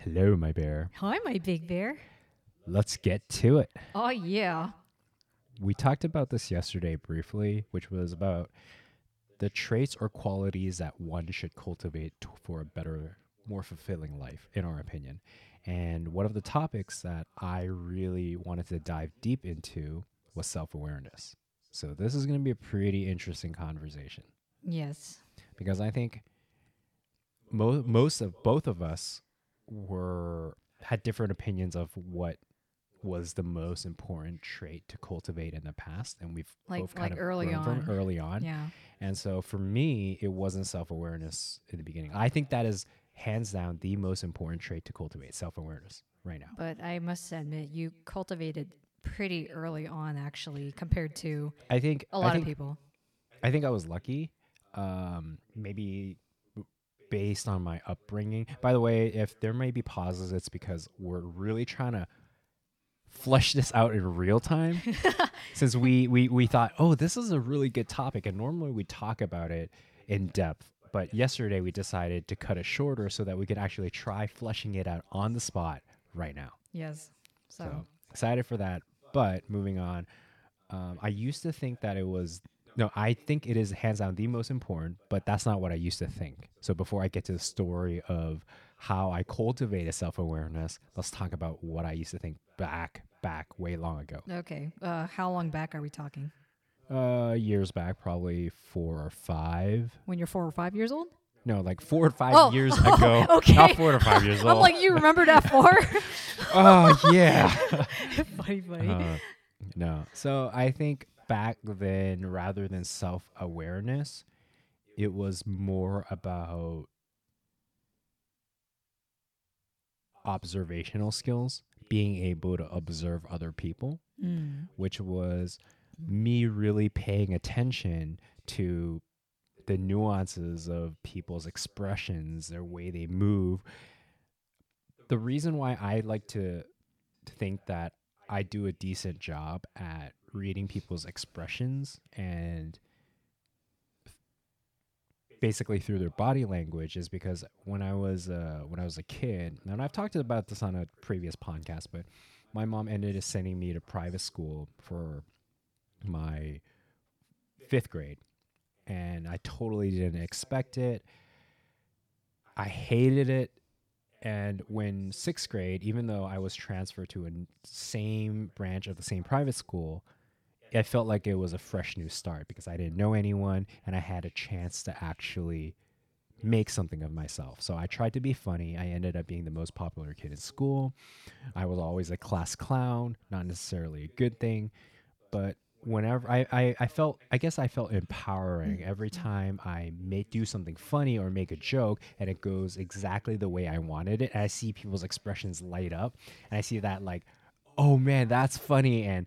Hello, my bear. Hi, my big bear. Let's get to it. Oh, yeah. We talked about this yesterday briefly, which was about the traits or qualities that one should cultivate t- for a better, more fulfilling life, in our opinion. And one of the topics that I really wanted to dive deep into was self awareness. So, this is going to be a pretty interesting conversation Yes. because I think mo- most of both of us were had different opinions of what was the most important trait to cultivate in the past, and we've Like- both kind like of early on. early on. Yeah. And so for me, it wasn't self awareness in the beginning. I think that is hands down the most important trait to cultivate self awareness right now. But I must admit, you cultivated pretty early on, actually, compared to I think a lot think, of people. I think I was lucky. Um, maybe based on my upbringing. By the way, if there may be pauses, it's because we're really trying to flesh this out in real time. Since we, we we thought, oh, this is a really good topic, and normally we talk about it in depth. But yesterday we decided to cut it shorter so that we could actually try fleshing it out on the spot right now. Yes. So, So excited for that. But moving on, um, I used to think that it was no. I think it is hands down the most important, but that's not what I used to think. So before I get to the story of how I cultivated self awareness, let's talk about what I used to think back, back way long ago. okay. Uh, how long back are we talking? Uh, years back, probably four or five. When you're four or five years old? No, like four or five Oh, years ago. okay. Not four or five years old. I'm like, you remember that far? oh yeah. funny, funny. Uh, no. So I think back then, rather than self awareness, it was more about observational skills, being able to observe other people, Mm. which was me really paying attention to the nuances of people's expressions, their way they move. The reason why I like to think that I do a decent job at reading people's expressions and basically through their body language is because when I was uh, when I was a kid, and I've talked about this on a previous podcast, but my mom ended up sending me to private school for my fifth grade, and I totally didn't expect it. I hated it. And when sixth grade, even though I was transferred to a same branch of the same private school, I felt like it was a fresh new start because I didn't know anyone and I had a chance to actually make something of myself. So I tried to be funny. I ended up being the most popular kid in school. I was always a class clown, not necessarily a good thing, but whenever I, I, I felt I guess I felt empowering every time I may do something funny or make a joke and it goes exactly the way I wanted it. And I see people's expressions light up and I see that like, oh man, that's funny and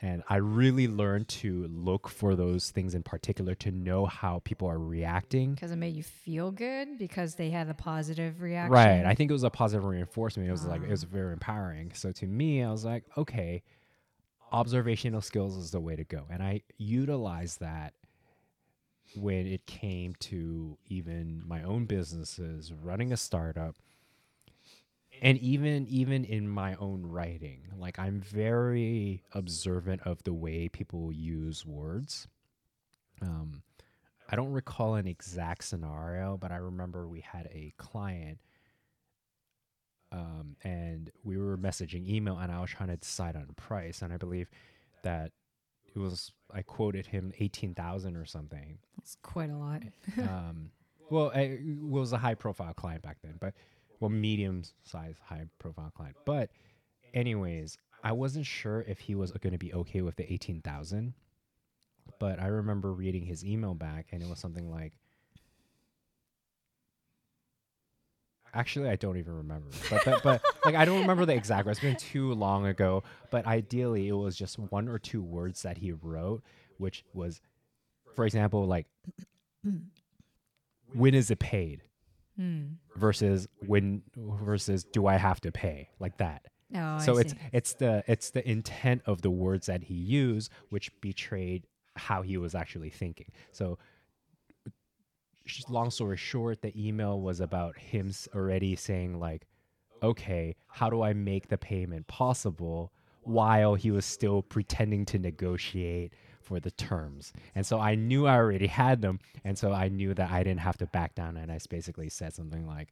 and I really learned to look for those things in particular to know how people are reacting. Because it made you feel good because they had a positive reaction. Right. I think it was a positive reinforcement. It was like it was ah. very empowering. So to me, I was like, okay, observational skills is the way to go. And I utilized that when it came to even my own businesses, running a startup, and even even in my own writing. Like I'm very observant of the way people use words. Um, I don't recall an exact scenario, but I remember we had a client um, and we were messaging email, and I was trying to decide on price, and I believe that it was I quoted him eighteen thousand or something. It's quite a lot. um, well, it was a high profile client back then, but well, medium size, high profile client. But, anyways, I wasn't sure if he was going to be okay with the eighteen thousand. But I remember reading his email back, and it was something like. Actually, I don't even remember. But, but, but like I don't remember the exact. It's been too long ago. But ideally, it was just one or two words that he wrote, which was, for example, like, when is it paid? Hmm. versus when versus do I have to pay like that. Oh, so I it's see. it's the it's the intent of the words that he used which betrayed how he was actually thinking. So long story short, the email was about him already saying like, okay, how do I make the payment possible while he was still pretending to negotiate for the terms? And so I knew I already had them. And so I knew that I didn't have to back down. And I basically said something like,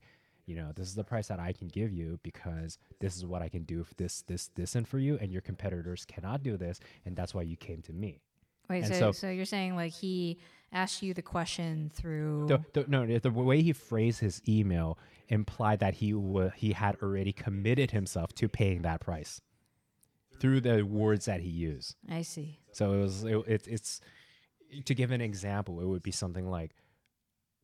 you know, this is the price that I can give you because this is what I can do for this, this, this, and for you. And your competitors cannot do this. And that's why you came to me. Wait, so, so- so you're saying like he asked you the question through The, the, no, the way he phrased his email implied that he wa he had already committed himself to paying that price through the words that he used. I see. So it was it, it, it's to give an example, it would be something like,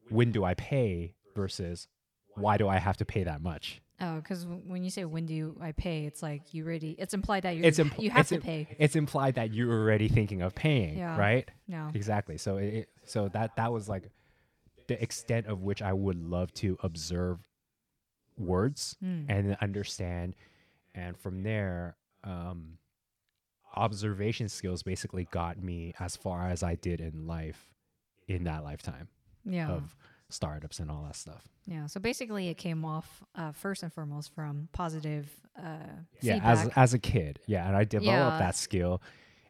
"When do I pay?" versus "Why do I have to pay that much?" Oh, because when you say when do I pay, it's like you already. It's implied that you It's impl- you have it's to pay. It's implied that you're already thinking of paying, Yeah. right? No. Exactly. So it, it so that that was like the extent of which I would love to observe words Hmm. and understand, and from there, um, observation skills basically got me as far as I did in life in that lifetime Yeah. of startups and all that stuff. Yeah. So basically, it came off uh, first and foremost from positive uh, Yeah, feedback. as as a kid, yeah, and I developed Yeah. that skill,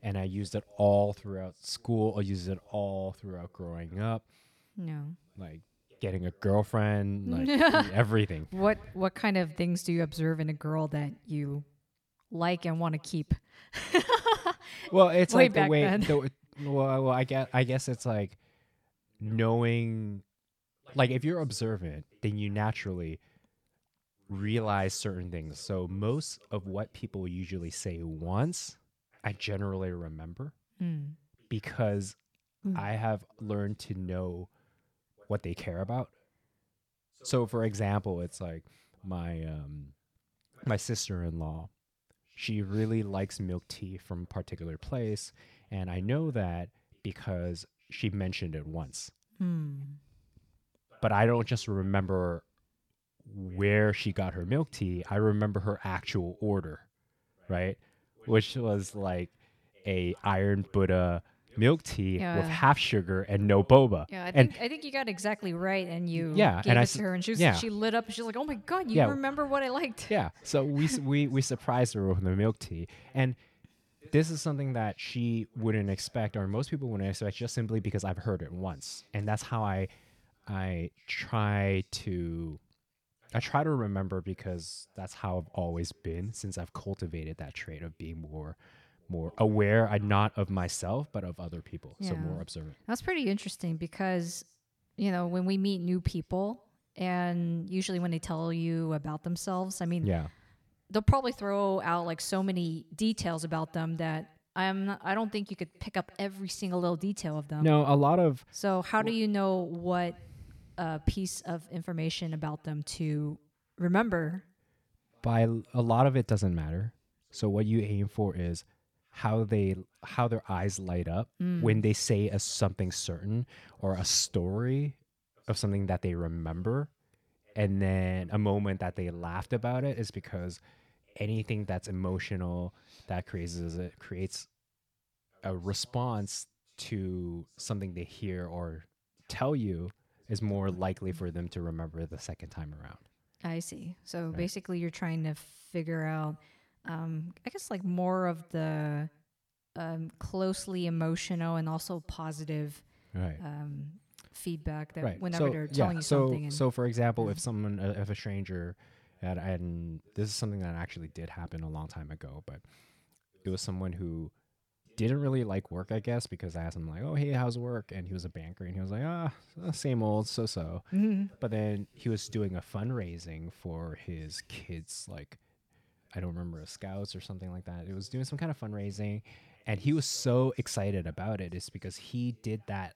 and I used it all throughout school. I used it all throughout growing up. no. like getting a girlfriend, like everything. What what kind of things do you observe in a girl that you like and want to keep? Well, it's Way like the way. The, well, well, I guess I guess it's like knowing, like if you're observant, then you naturally realize certain things. So most of what people usually say once, I generally remember Mm. because Mm. I have learned to know what they care about. So for example, it's like my um my sister-in-law, she really likes milk tea from a particular place and I know that because she mentioned it once. Mm. But I don't just remember where she got her milk tea, I remember her actual order, right? Which was like a Iron Buddha milk tea with half sugar and no boba. Yeah, I and think I think you got exactly right, and you Yeah, gave and I it s- to her, and she was, yeah. she lit up. and She's like, "Oh my god, you Yeah. remember what I liked?" Yeah. So we we we surprised her with the milk tea, and this is something that she wouldn't expect, or most people wouldn't expect, just simply because I've heard it once, and that's how I I try to I try to remember because that's how I've always been since I've cultivated that trait of being more more aware, I not of myself but of other people, Yeah. so more observant. That's pretty interesting because, you know, when we meet new people, and usually when they tell you about themselves, I mean, Yeah. they'll probably throw out like so many details about them that I'm not, I don't think you could pick up every single little detail of them. No, a lot of So how do you know what uh, piece of information about them to remember? by a lot of it doesn't matter. So what you aim for is how they how their eyes light up when mm. they say a something certain or a story of something that they remember and then a moment that they laughed about it is because anything that's emotional that creates it creates a response to something they hear or tell you is more likely for them to remember the second time around. I see. So basically, you're trying to figure out, um, I guess, like more of the um, closely emotional and also positive Right. um, feedback that right. whenever so, they're telling yeah, you so, something. And, so for example, if someone, uh, if a stranger, had, and this is something that actually did happen a long time ago, but it was someone who didn't really like work, I guess, because I asked him like, "Oh, hey, how's work?" And he was a banker, and he was like, "Ah, uh, same old, so so." Mhm. But then he was doing a fundraising for his kids, like I don't remember, a scouts or something like that. It was doing some kind of fundraising, and he was so excited about it. it. Is because he did that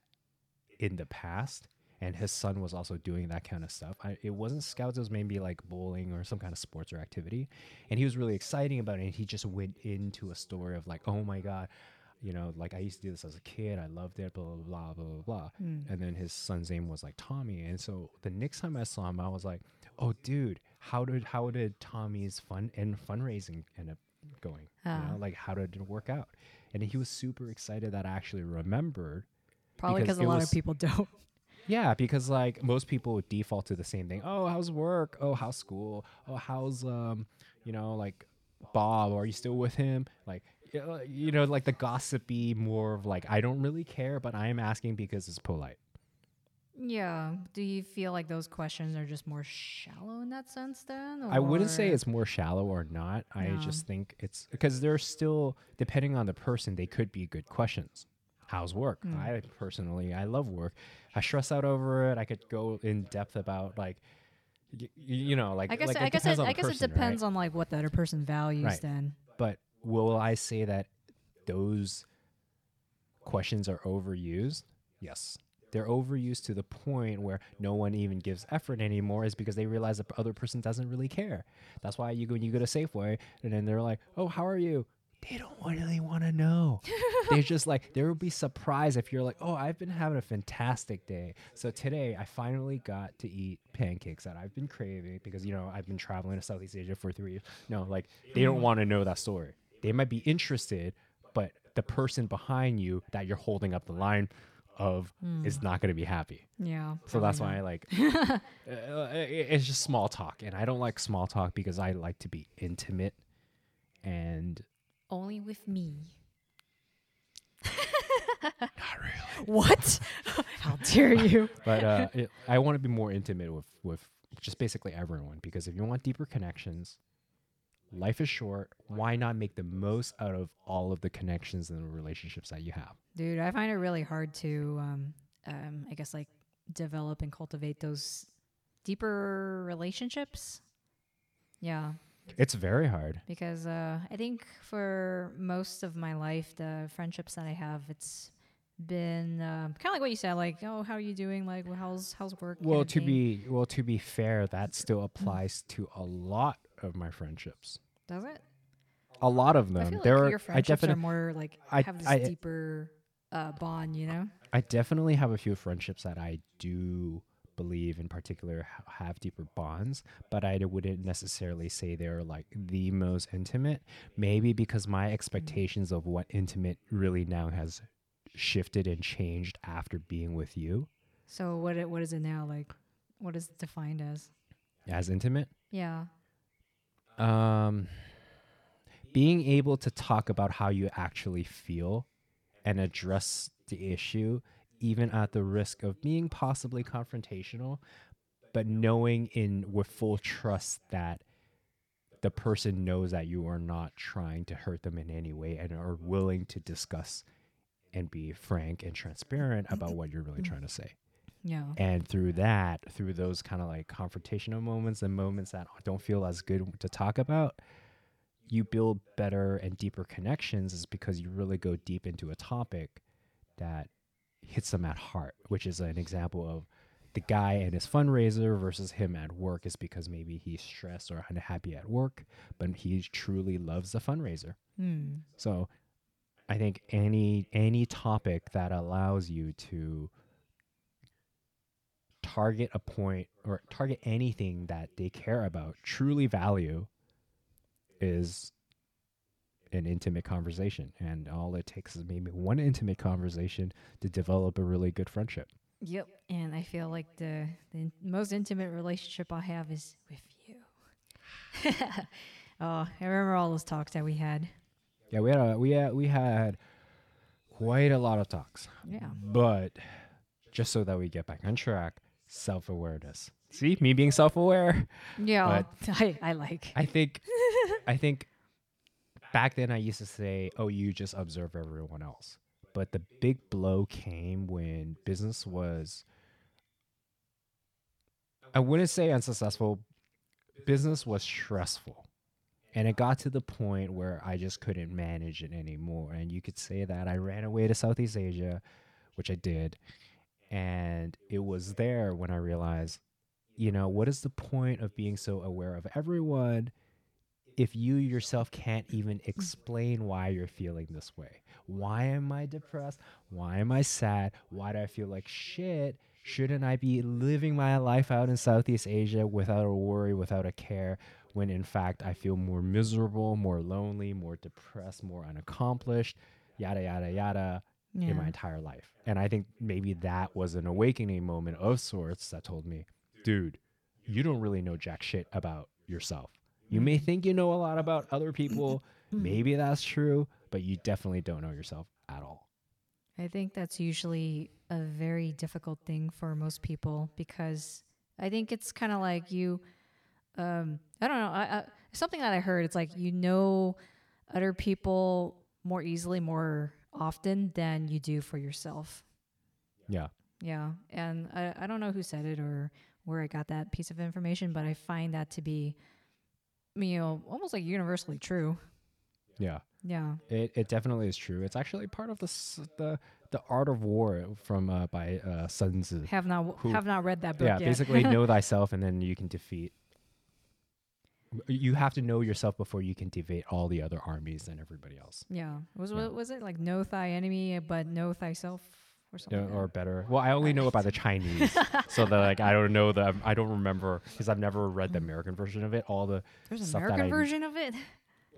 in the past, and his son was also doing that kind of stuff. I, it wasn't scouts; it was maybe like bowling or some kind of sports or activity, and he was really exciting about it. And he just went into a story of like, "Oh my god." You know, like I used to do this as a kid. I loved it. Blah blah blah blah blah blah. Hmm. And then his son's name was like Tommy. And so the next time I saw him, I was like, "Oh, dude, how did how did Tommy's fun and fundraising end up going? You know, Ah. like how did it work out?" And he was super excited that I actually remembered. probably because because a lot was- of people don't. Yeah, because like most people would default to the same thing. Oh, how's work? Oh, how's school? Oh, how's um, you know, like Bob? Are you still with him? Like, uh, you know, like the gossipy, more of like I don't really care, but I am asking because it's polite. Yeah. Do you feel like those questions are just more shallow in that sense then? I wouldn't say it's more shallow or not. I No. just think it's because they're still depending on the person. They could be good questions. How's work? Mm. I personally, I love work. I stress out over it. I could go in depth about like, y- you know, like I guess like, I guess it, I guess person, it depends right? on like what the other person values Right. then. But will I say that those questions are overused? Yes. They're overused to the point where no one even gives effort anymore is because they realize the other person doesn't really care. That's why you go when you go to Safeway and then they're like, "Oh, how are you?" They don't really want to know. They're just like they would be surprised if you're like, "Oh, I've been having a fantastic day." So today I finally got to eat pancakes that I've been craving because you know I've been traveling to Southeast Asia for three years. No, like they don't want to know that story. They might be interested, but the person behind you that you're holding up the line of is not going to be happy. Yeah. So that's why I like uh, it's just small talk, and I don't like small talk because I like to be intimate and only with me. not really. What? How dare you? But uh, it, I want to be more intimate with with just basically everyone because if you want deeper connections, life is short. Why not make the most out of all of the connections and the relationships that you have? Dude, I find it really hard to um um I guess like develop and cultivate those deeper relationships. Yeah, It's very hard. because uh I think for most of my life the friendships that I have it's been um, kind of like what you said like oh how are you doing like well, how's how's work Well, to thing. be well to be fair, that still applies to a lot of my friendships. Does it A lot of them. I feel there like are your I friendships are definitely more like I- have this I- deeper uh bond you know I definitely have a few friendships that I do believe in particular have deeper bonds, but I wouldn't necessarily say they're like the most intimate. Maybe because my expectations of what intimate really now has shifted and changed after being with you so what it, what is it now like what is it defined as as intimate. yeah Um, being able to talk about how you actually feel and address the issue, even at the risk of being possibly confrontational, but knowing in with full trust that the person knows that you are not trying to hurt them in any way and are willing to discuss and be frank and transparent about what you're really trying to say. Yeah And through that, through those kind of like confrontational moments and moments that don't feel as good to talk about, you build better and deeper connections is because you really go deep into a topic that hits them at heart, which is an example of the guy and his fundraiser versus him at work is because maybe he's stressed or unhappy at work, but he truly loves the fundraiser. Hmm. So I think any any topic that allows you to target a point or target anything that they care about, truly value is an intimate conversation. And all it takes is maybe one intimate conversation to develop a really good friendship. Yep. And I feel like the the most intimate relationship I have is with you. oh, I remember all those talks that we had. Yeah, we had a, we had we had quite a lot of talks. Yeah. But just so that we get back on track, self awareness. See, me being self aware. Yeah. I, I like. I think I think back then I used to say, "Oh, you just observe everyone else." But the big blow came when business was I wouldn't say unsuccessful. Business was stressful. And it got to the point where I just couldn't manage it anymore. And you could say that I ran away to Southeast Asia, which I did. And it was there when I realized, you know, what is the point of being so aware of everyone if you yourself can't even explain why you're feeling this way? Why am I depressed? Why am I sad? Why do I feel like shit? Shouldn't I be living my life out in Southeast Asia without a worry, without a care, when in fact I feel more miserable, more lonely, more depressed, more unaccomplished, yada, yada, yada? In my entire life. And I think maybe that was an awakening moment of sorts that told me, dude, you don't really know jack shit about yourself. You may think you know a lot about other people. maybe that's true, but you definitely don't know yourself at all. I think that's usually a very difficult thing for most people because I think it's kind of like you, um, I don't know, I, I, something that I heard. It's like you know other people more easily, more often than you do for yourself. Yeah. Yeah, and I, I don't know who said it or where I got that piece of information, but I find that to be, you know, almost like universally true. Yeah. Yeah. It, it definitely is true. It's actually part of the the the art of war from uh, by uh, Sun Tzu. Have not Who- have not read that book Yeah, yet. basically know thyself, and then you can defeat. You have to know yourself before you can defeat all the other armies and everybody else. Yeah. Was Yeah. wa- was it like know thy enemy eh, but know thyself or something? Yeah, like uh, or better. Well, I only know it by the Chinese, so that like I don't know the I don't remember because I've never read the American version of it. All the There's an American I- version of it.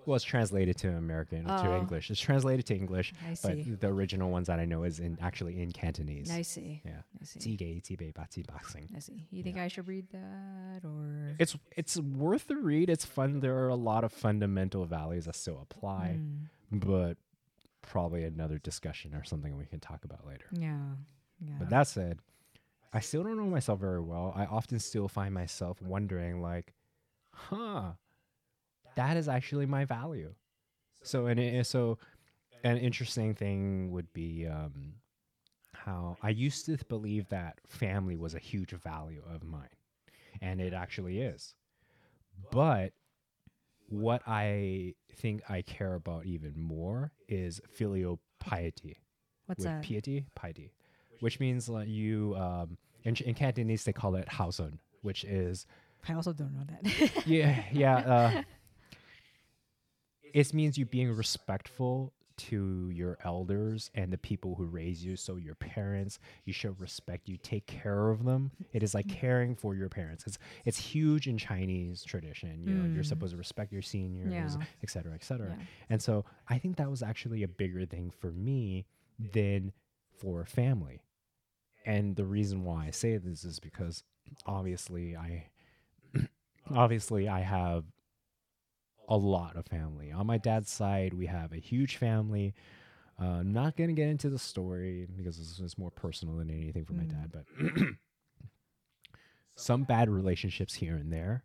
Well, it's translated to American oh. to English. It's translated to English. I see. But the original ones that I know is in actually in Cantonese. I see. Yeah. I see. Jige, Boxing. I see. You think yeah. I should read that or? It's it's worth the read. It's fun. There are a lot of fundamental values that still apply, mm. but probably another discussion or something we can talk about later. Yeah. Yeah. But that said, I still don't know myself very well. I often still find myself wondering, like, huh, that is actually my value. So, and it, so, an interesting thing would be um, how I used to believe that family was a huge value of mine, and it actually is. But what I think I care about even more is filial piety What's that? piety, piety, which means like you um, in, in Cantonese they call it haosun, which is I also don't know that. yeah yeah. Uh, it means you being respectful to your elders and the people who raise you. So your parents, you show respect. You take care of them. It is like caring for your parents. It's it's huge in Chinese tradition. You know, you're Mm. supposed to respect your seniors, Yeah. et cetera, et cetera. Yeah. And so I think that was actually a bigger thing for me than for family. And the reason why I say this is because obviously I obviously I have a lot of family. On my dad's side, we have a huge family. Uh, not going to get into the story because this is more personal than anything for my Mm. dad, but some bad relationships here and there.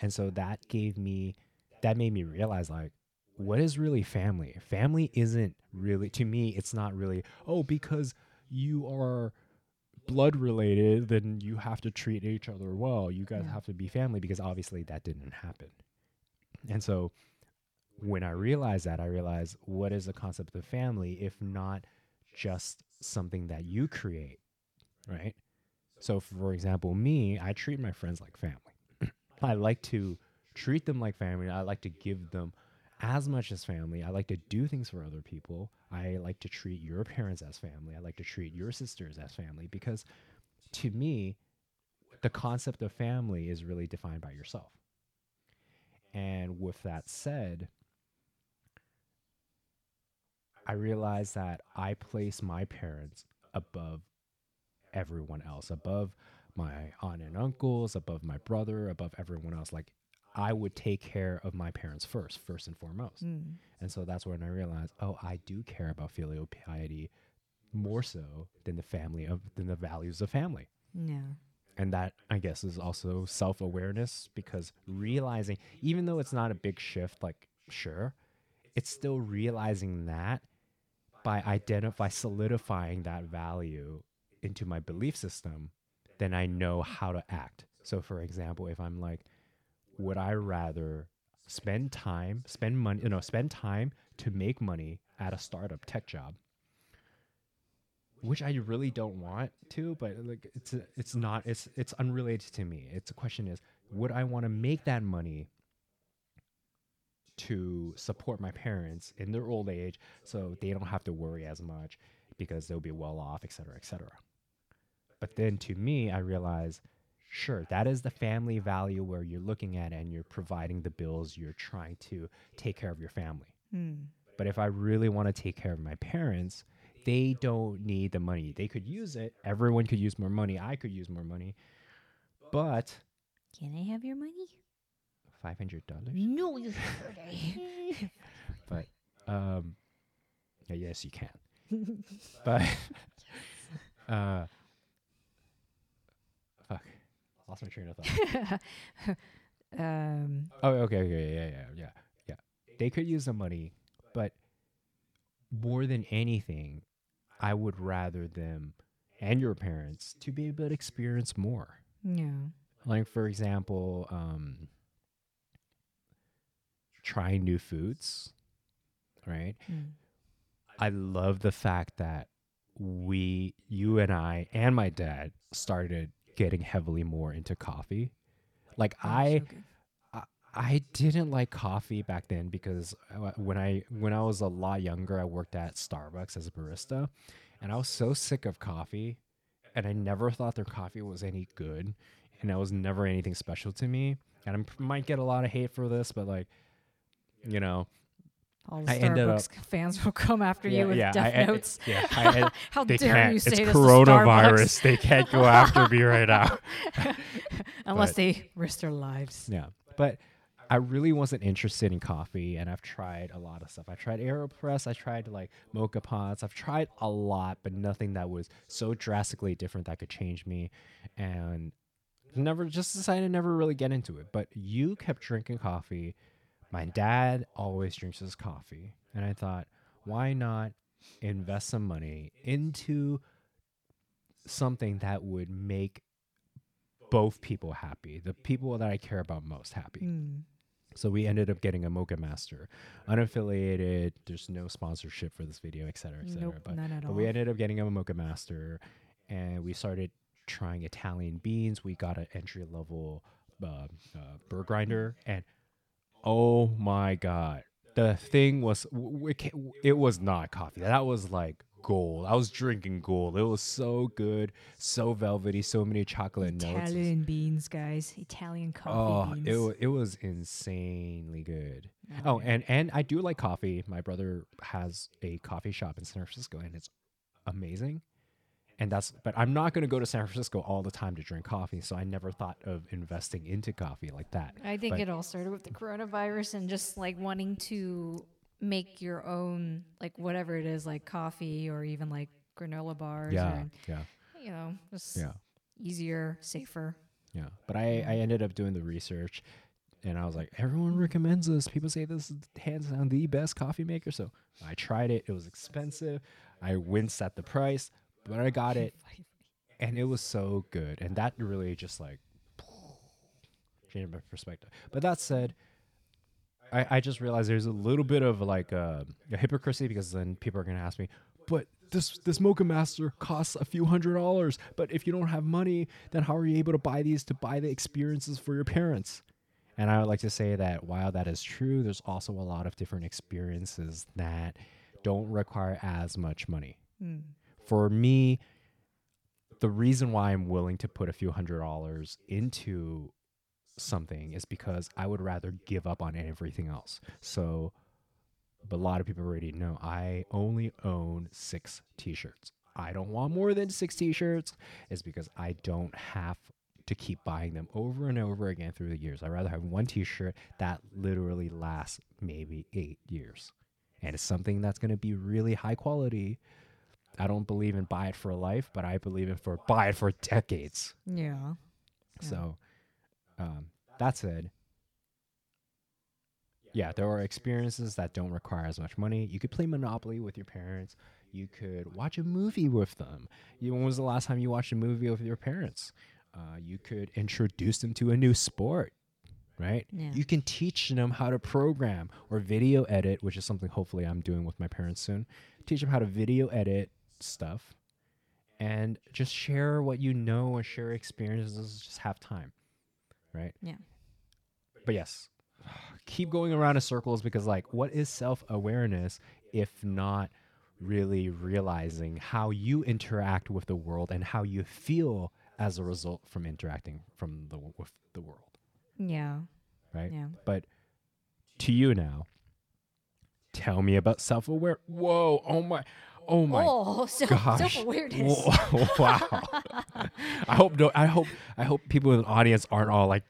And so that gave me, that made me realize like, what is really family? Family isn't really, to me, it's not really, oh, because you are blood related, then you have to treat each other well. You guys Yeah. have to be family because obviously that didn't happen. And so when I realized that, I realized what is the concept of family if not just something that you create, right? So, for example, me, I treat my friends like family. I like to treat them like family. I like to give them as much as family. I like to do things for other people. I like to treat your parents as family. I like to treat your sisters as family because to me, the concept of family is really defined by yourself. And with that said, I realized that I place my parents above everyone else, above my aunt and uncles, above my brother, above everyone else. Like I would take care of my parents first, first and foremost. Mm. And so that's when I realized, oh, I do care about filial piety more so than the family of than the values of family. Yeah. And that I guess is also self-awareness because realizing even though it's not a big shift like sure, it's still realizing that by identify solidifying that value into my belief system, then I know how to act. So for example, if I'm like would I rather spend time, spend money, you know, spend time to make money at a startup tech job, which I really don't want to, but like it's it's not it's it's unrelated to me. It's a question is would I want to make that money to support my parents in their old age so they don't have to worry as much because they'll be well off, et cetera, et cetera. But then to me, I realize Sure, that is the family value where you're looking at and you're providing the bills, you're trying to take care of your family. Mm. But if I really want to take care of my parents, they don't need the money. They could use it. Everyone could use more money. I could use more money. But Can I have your money? five hundred dollars. No, you should. But um, yeah, yes, you can. but uh, fuck, lost my train of thought. um, oh, okay, okay, yeah, yeah, yeah, yeah. They could use the money, but more than anything, I would rather them and your parents to be able to experience more. yeah. Like for example, um, trying new foods, right? Mm. I love the fact that we, you and I, and my dad started getting heavily more into coffee. Like Oh, I, so. I, didn't like coffee back then because uh, when I when I was a lot younger, I worked at Starbucks as a barista, and I was so sick of coffee, and I never thought their coffee was any good, and it was never anything special to me. And I might get a lot of hate for this, but like, you know, All the I ended up- Starbucks fans will come after yeah, you with yeah, death I- I- notes. yeah, I, How dare you say it's this coronavirus. Starbucks? They can't go after me right now. Unless but- they risk their lives. Yeah, but I really wasn't interested in coffee, and I've tried a lot of stuff. I tried Aeropress, I tried like moka pots, I've tried a lot, but nothing that was so drastically different that could change me, and never just decided to never really get into it. But you kept drinking coffee. My dad always drinks his coffee, and I thought, why not invest some money into something that would make both people happy, the people that I care about most happy. Mm. So we ended up getting a Moccamaster, unaffiliated. There's no sponsorship for this video, et cetera, et cetera. Nope, but, but we ended up getting a Moccamaster, and we started trying Italian beans. We got an entry level uh, uh, burr grinder, and oh my god, the thing was w- w- it, it was not coffee. That was like gold. I was drinking gold. It was so good, so velvety, so many chocolate notes. Italian beans, guys. Italian coffee Oh, beans. it wa- it was insanely good. Oh, Oh, and and I do like coffee. My brother has a coffee shop in San Francisco, and it's amazing. And that's, but I'm not going to go to San Francisco all the time to drink coffee. So I never thought of investing into coffee like that. I think but- it all started with the coronavirus and just like wanting to make your own, like whatever it is, like coffee or even like granola bars. Yeah, Or, yeah, you know, just yeah, easier, safer. yeah. But I I ended up doing the research, and I was like, everyone recommends this. People say this is hands down the best coffee maker. So I tried it. It was expensive. I winced at the price, but I got it. and it was so good and that really just like changed my perspective but that said i, I just realized there's a little bit of like uh, a hypocrisy because then people are going to ask me but this this Moccamaster costs a few hundred dollars but if you don't have money then how are you able to buy these to buy the experiences for your parents and i would like to say that while that is true there's also a lot of different experiences that don't require as much money Mm. for me, the reason why I'm willing to put a few hundred dollars into something is because I would rather give up on everything else. So, but a lot of people already know I only own six t shirts. I don't want more than six t shirts, is because I don't have to keep buying them over and over again through the years. I'd rather have one t shirt that literally lasts maybe eight years. And it's something that's going to be really high quality. I don't believe in buy it for life, but I believe in for buy it for decades. Yeah. Yeah. So, um, that said, yeah, there are experiences that don't require as much money. You could play Monopoly with your parents. You could watch a movie with them. You, when was the last time you watched a movie with your parents? Uh, you could introduce them to a new sport, right? Yeah. You can teach them how to program or video edit, which is something hopefully I'm doing with my parents soon. Teach them how to video edit stuff and just share what you know and share experiences. Just have time, right? Yeah. But yes, keep going around in circles because, like, what is self awareness if not really realizing how you interact with the world and how you feel as a result from interacting from the with the world, Yeah. right? Yeah. But to you now, tell me about self aware. Whoa! Oh my! Oh my oh, self, gosh! self-awareness. Whoa, wow. I hope no. I hope I hope people in the audience aren't all like,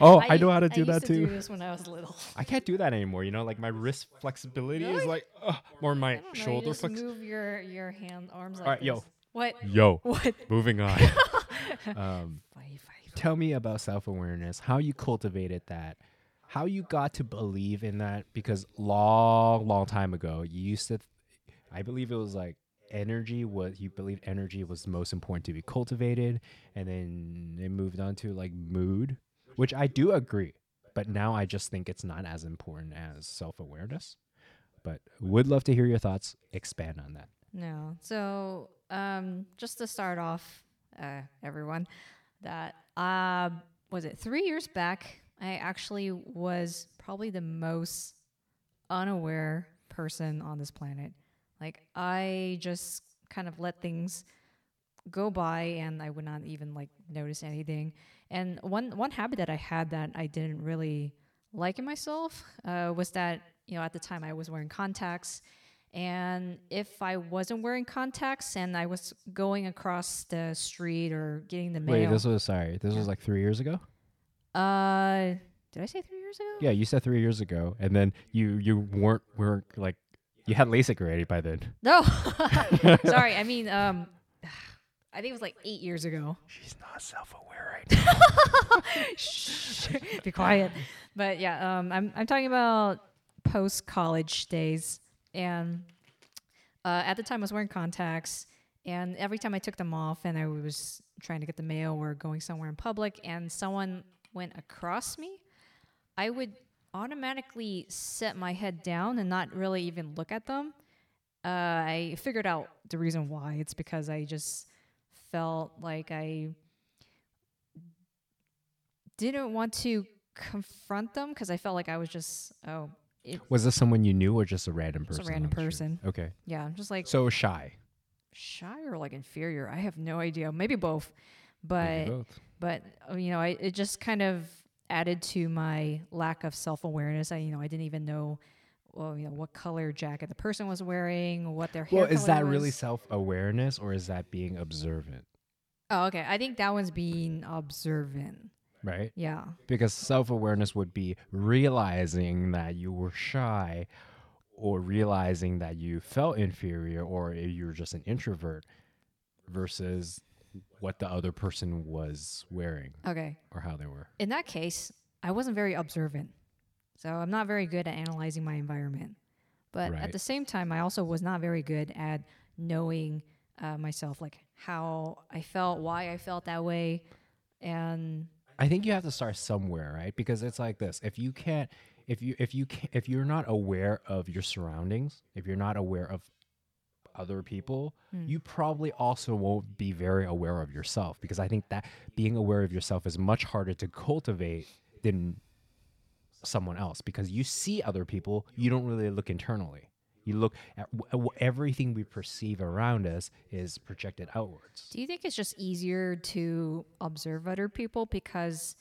oh, I, know how to do I that used to too. do this when I was little. I can't do that anymore. You know, like my wrist flexibility is like, uh, or my I know, shoulder just flex. move your your hand arms like Alright, yo. What? Yo, What? moving on. um, tell me about self awareness. How you cultivated that. How you got to believe in that? Because long, long time ago, you used to. I believe it was like energy was you believed energy was most important to be cultivated, and then it moved on to like mood, which I do agree. But now I just think it's not as important as self awareness. But would love to hear your thoughts. Expand on that. No. So, um, just to start off, uh, everyone, that uh, was it three years back? I actually was probably the most unaware person on this planet. Like I just kind of let things go by, and I would not even like notice anything. And one one habit that I had that I didn't really like in myself uh, was that you know at the time I was wearing contacts. And if I wasn't wearing contacts and I was going across the street or getting the mail, Wait, this was sorry. This was like three years ago. uh, did I say three years ago? Yeah, you said three years ago, and then you you weren't weren't like you had LASIK already by then. No, sorry. I mean, um, I think it was like eight years ago. She's not self aware right now. Shh, be quiet. But yeah, um, I'm I'm talking about post college days, and uh, at the time I was wearing contacts, and every time I took them off, and I was trying to get the mail or going somewhere in public, and someone went across me, I would automatically set my head down and not really even look at them. Uh, I figured out the reason why. It's because I just felt like I didn't want to confront them because I felt like I was just oh it, Was this someone you knew or just a random person? Just a random on the street? person. Okay, yeah I'm just like so shy. shy or like inferior. I have no idea. Maybe both, Maybe but both. but uh, you know I, it just kind of added to my lack of self awareness. I you know I didn't even know. Well, you know what color jacket the person was wearing, what their hair was. Well, is that really self awareness or is that being observant? Oh, okay. I think that one's being observant. Right? Yeah. Because self awareness would be realizing that you were shy or realizing that you felt inferior or you were just an introvert versus what the other person was wearing Okay. or how they were. in that case, I wasn't very observant. So I'm not very good at analyzing my environment. But Right. at the same time, I also was not very good at knowing uh, myself, like how I felt, why I felt that way. And I think you have to start somewhere, right? Because it's like this: if you can't, if you if you can, if you're not aware of your surroundings, if you're not aware of other people, Hmm. you probably also won't be very aware of yourself. Because I think that being aware of yourself is much harder to cultivate than someone else. Because you see other people, you don't really look internally. You look at w- everything we perceive around us is projected outwards. do you think it's just easier to observe other people because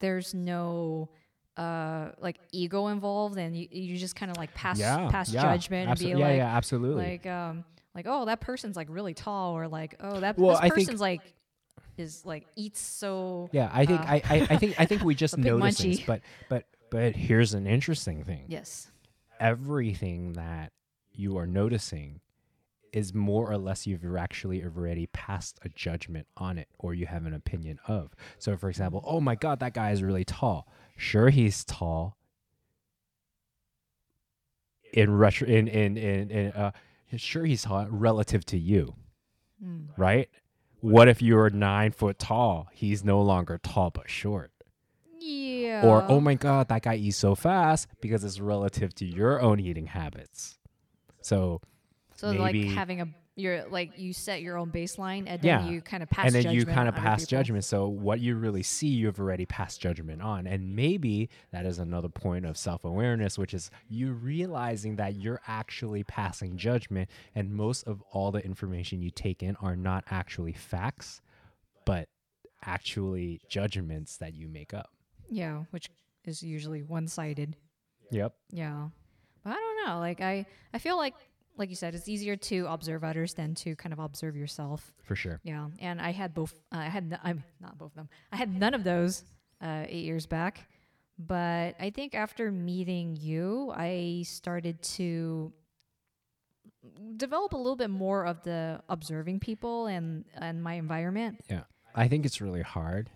there's no uh like ego involved and you, you just kind of like pass pass judgment and be yeah, like yeah, absolutely. like um like oh that person's like really tall or like oh that Well, this I think- person's like is like eats so Yeah, I think uh, I, I, I think I think we just notice things, but but but here's an interesting thing. yes Everything that you are noticing is more or less you've actually already passed a judgment on it or you have an opinion of. So for example, oh my god, that guy is really tall. Sure he's tall. In retro in in in, in uh sure he's tall relative to you. Mm. Right? What if you're nine foot tall? He's no longer tall but short. yeah Or, oh my God, that guy eats so fast because it's relative to your own eating habits. So, so maybe- like having a you're like you set your own baseline and then Yeah. you kind of pass and then you kind of pass judgment. So, what you really see, you've already passed judgment on. And maybe that is another point of self awareness, which is you realizing that you're actually passing judgment. And most of all the information you take in are not actually facts, but actually judgments that you make up. yeah which is usually one-sided Yep. yeah but i don't know like i i feel like like you said, it's easier to observe others than to kind of observe yourself. For sure. Yeah, and I had both. Uh, I had. n- I'm not both of them. I had none of those uh, eight years back. But I think after meeting you, I started to develop a little bit more of the observing people and and my environment. Yeah. I think it's really hard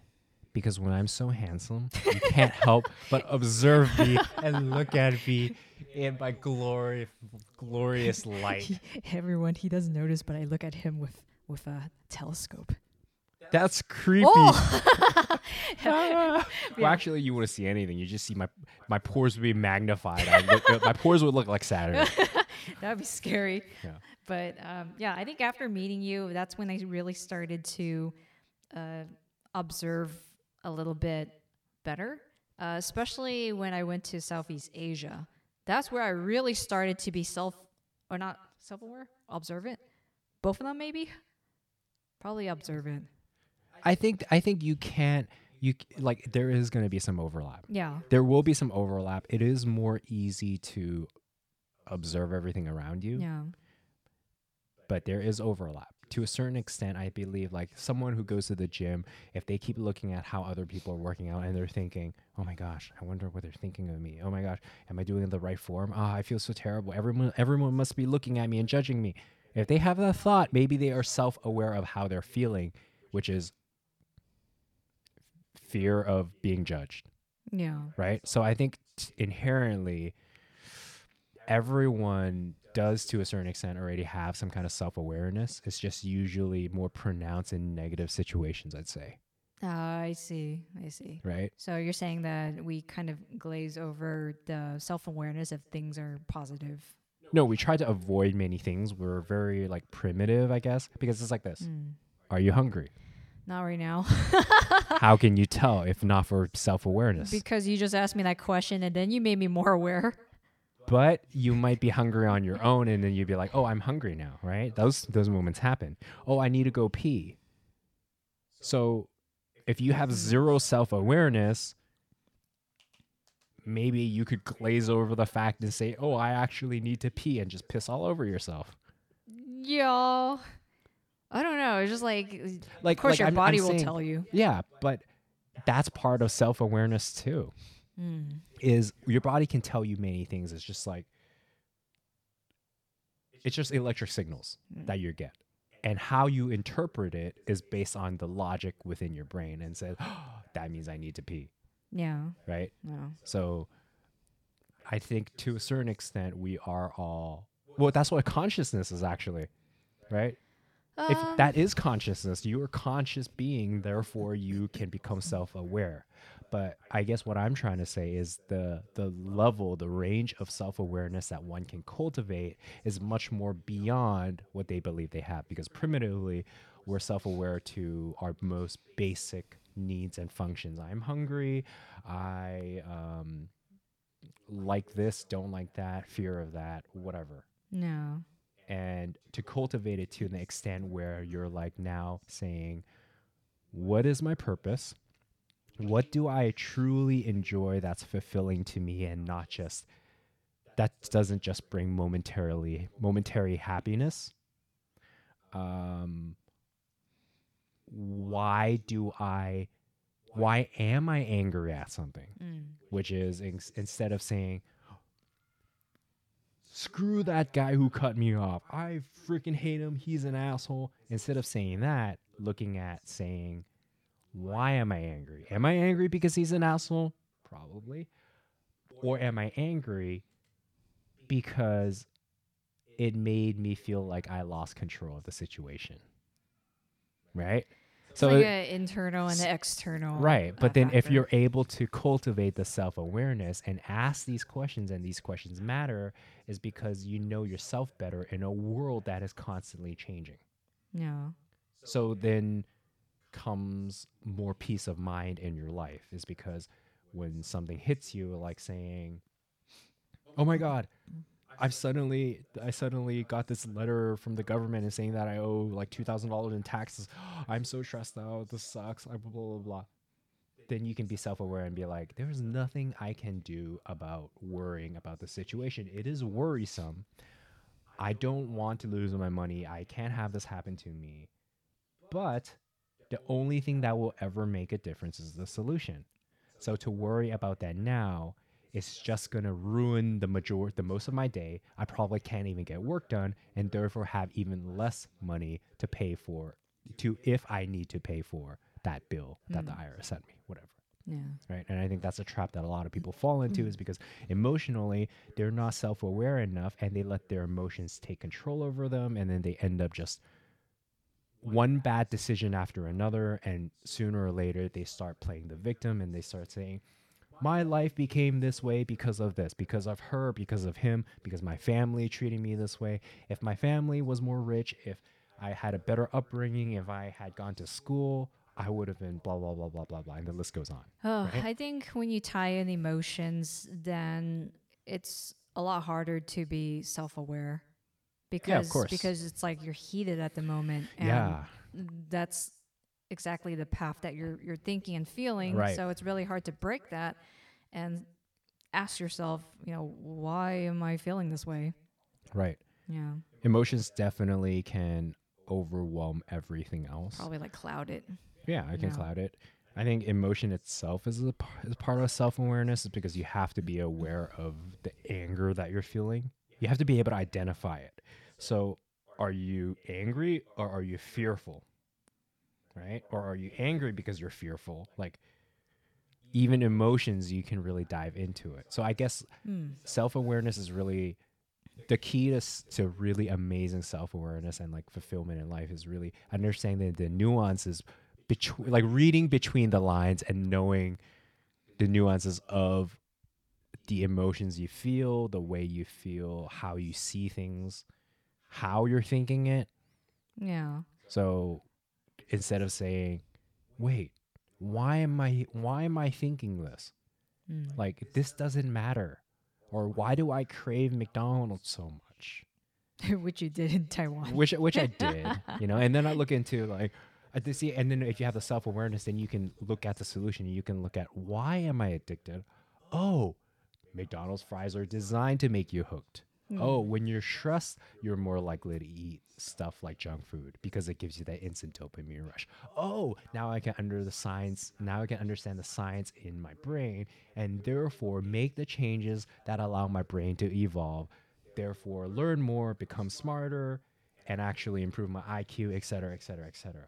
because when I'm so handsome, you can't help but observe me and look at me in my glorious, glorious light. Everyone, he doesn't notice, but I look at him with with a telescope. That's creepy. Oh, well, actually, you wouldn't see anything. You just see my my pores would be magnified. I look, my pores would look like Saturn. that would be scary. Yeah. But um, yeah, I think after meeting you, that's when I really started to uh, observe a little bit better, uh, especially when I went to Southeast Asia. That's where I really started to be self, or not self aware, observant. Both of them, maybe? Probably observant. I think I think you can't. You like there is going to be some overlap. Yeah. There will be some overlap. It is more easy to observe everything around you. Yeah. but there is overlap to a certain extent i believe like someone who goes to the gym if they keep looking at how other people are working out and they're thinking oh my gosh i wonder what they're thinking of me. Oh my gosh am i doing the right form? Ah i feel so terrible. Everyone everyone must be looking at me and judging me. If they have that thought maybe they are self-aware of how they're feeling which is fear of being judged. Yeah. right? So I think t- inherently, everyone does to a certain extent already have some kind of self awareness. It's just usually more pronounced in negative situations, I'd say, Ah, I see. I see. right? So you're saying that we kind of glaze over the self awareness if things are positive. No, we try to avoid many things. We're very like primitive, I guess, because it's like this Mm. Are you hungry? Not right now. How can you tell if not for self awareness? because you just asked me that question and then you made me more aware. But you might be hungry on your own and then you'd be like oh i'm hungry now right those those moments happen oh i need to go pee so if you have zero self-awareness maybe you could glaze over the fact and say oh i actually need to pee and just piss all over yourself Yeah. I don't know. It's just like, like of course, like your I'm- body I'm will saying- tell you. yeah but that's part of self-awareness too Mm. Is your body can tell you many things. It's just like it's just electric signals Mm. that you get. And how you interpret it is based on the logic within your brain and says that means i need to pee. Yeah. right? No. so i think to a certain extent we are all well that's what consciousness is actually right? If Um, that is consciousness you are conscious being therefore you can become self-aware but i guess what i'm trying to say is the the level the range of self-awareness that one can cultivate is much more beyond what they believe they have because primitively we're self-aware to our most basic needs and functions. I'm hungry. I um like this don't like that fear of that whatever. No. and to cultivate it to the extent where you're like now saying what is my purpose what do i truly enjoy that's fulfilling to me and not just that doesn't just bring momentarily momentary happiness? Um why do i why am i angry at something? Mm. which is in, instead of saying screw that guy who cut me off. I freaking hate him. He's an asshole. Instead of saying that looking at saying why am i angry am i angry because he's an asshole probably or am i angry because it made me feel like i lost control of the situation right It's like an internal and an external. Right. uh, But then if you're able to cultivate the self awareness and ask these questions, and these questions matter, is because you know yourself better in a world that is constantly changing. No. So then comes more peace of mind in your life, is because when something hits you, like saying, Oh my God, I've suddenly I suddenly got this letter from the government and saying that I owe like two thousand dollars in taxes. I'm so stressed out. This sucks. Blah blah blah blah. Then you can be self aware and be like, there's nothing I can do about worrying about the situation. It is worrisome. I don't want to lose my money. I can't have this happen to me. But the only thing that will ever make a difference is the solution. So to worry about that now is just going to ruin the major the most of my day. I probably can't even get work done and therefore have even less money to pay for to if I need to pay for that bill that the hmm. IRS sent me, whatever Yeah. right and i think that's a trap that a lot of mm. people fall into is mm. because emotionally they're not self-aware enough and they let their emotions take control over them and then they end up just one bad decision after another and sooner or later they start playing the victim and they start saying my life became this way because of this because of her because of him because my family treated me this way if my family was more rich if i had a better upbringing if i had gone to school i would have been blah blah blah blah blah blah and the list goes on Oh, right? I think when you tie in emotions, then it's a lot harder to be self-aware because course. because it's like you're heated at the moment. And yeah that's exactly the path that you're you're thinking and feeling. Right. So it's really hard to break that and ask yourself, you know, why am I feeling this way? right Yeah, emotions definitely can overwhelm everything else. probably like cloud it. Yeah, I can Yeah. cloud it. I think emotion itself is a is part of self awareness, is because you have to be aware of the anger that you're feeling. You have to be able to identify it. So, are you angry or are you fearful? Right? Or are you angry because you're fearful? Like, even emotions, you can really dive into it. So, I guess Hmm. self awareness is really the key to, to really amazing self awareness and like fulfillment in life is really understanding the, the nuances between like reading between the lines and knowing the nuances of the emotions you feel, the way you feel, how you see things, how you're thinking it. Yeah. So instead of saying, "Wait, why am I why am I thinking this?" Mm. Like this doesn't matter. Or why do I crave McDonald's so much? Which you did in Taiwan. Which which I did, you know. And then I look into like I see and then if you have the self-awareness then you can look at the solution. You can look at why am I addicted? Oh, McDonald's fries are designed to make you hooked. Oh, mm. when you're stressed, you're more likely to eat stuff like junk food because it gives you that instant dopamine rush. Oh, now I can under the science, now I can understand the science in my brain and therefore make the changes that allow my brain to evolve. Therefore, learn more, become smarter, and actually improve my IQ, et cetera, et cetera, et cetera.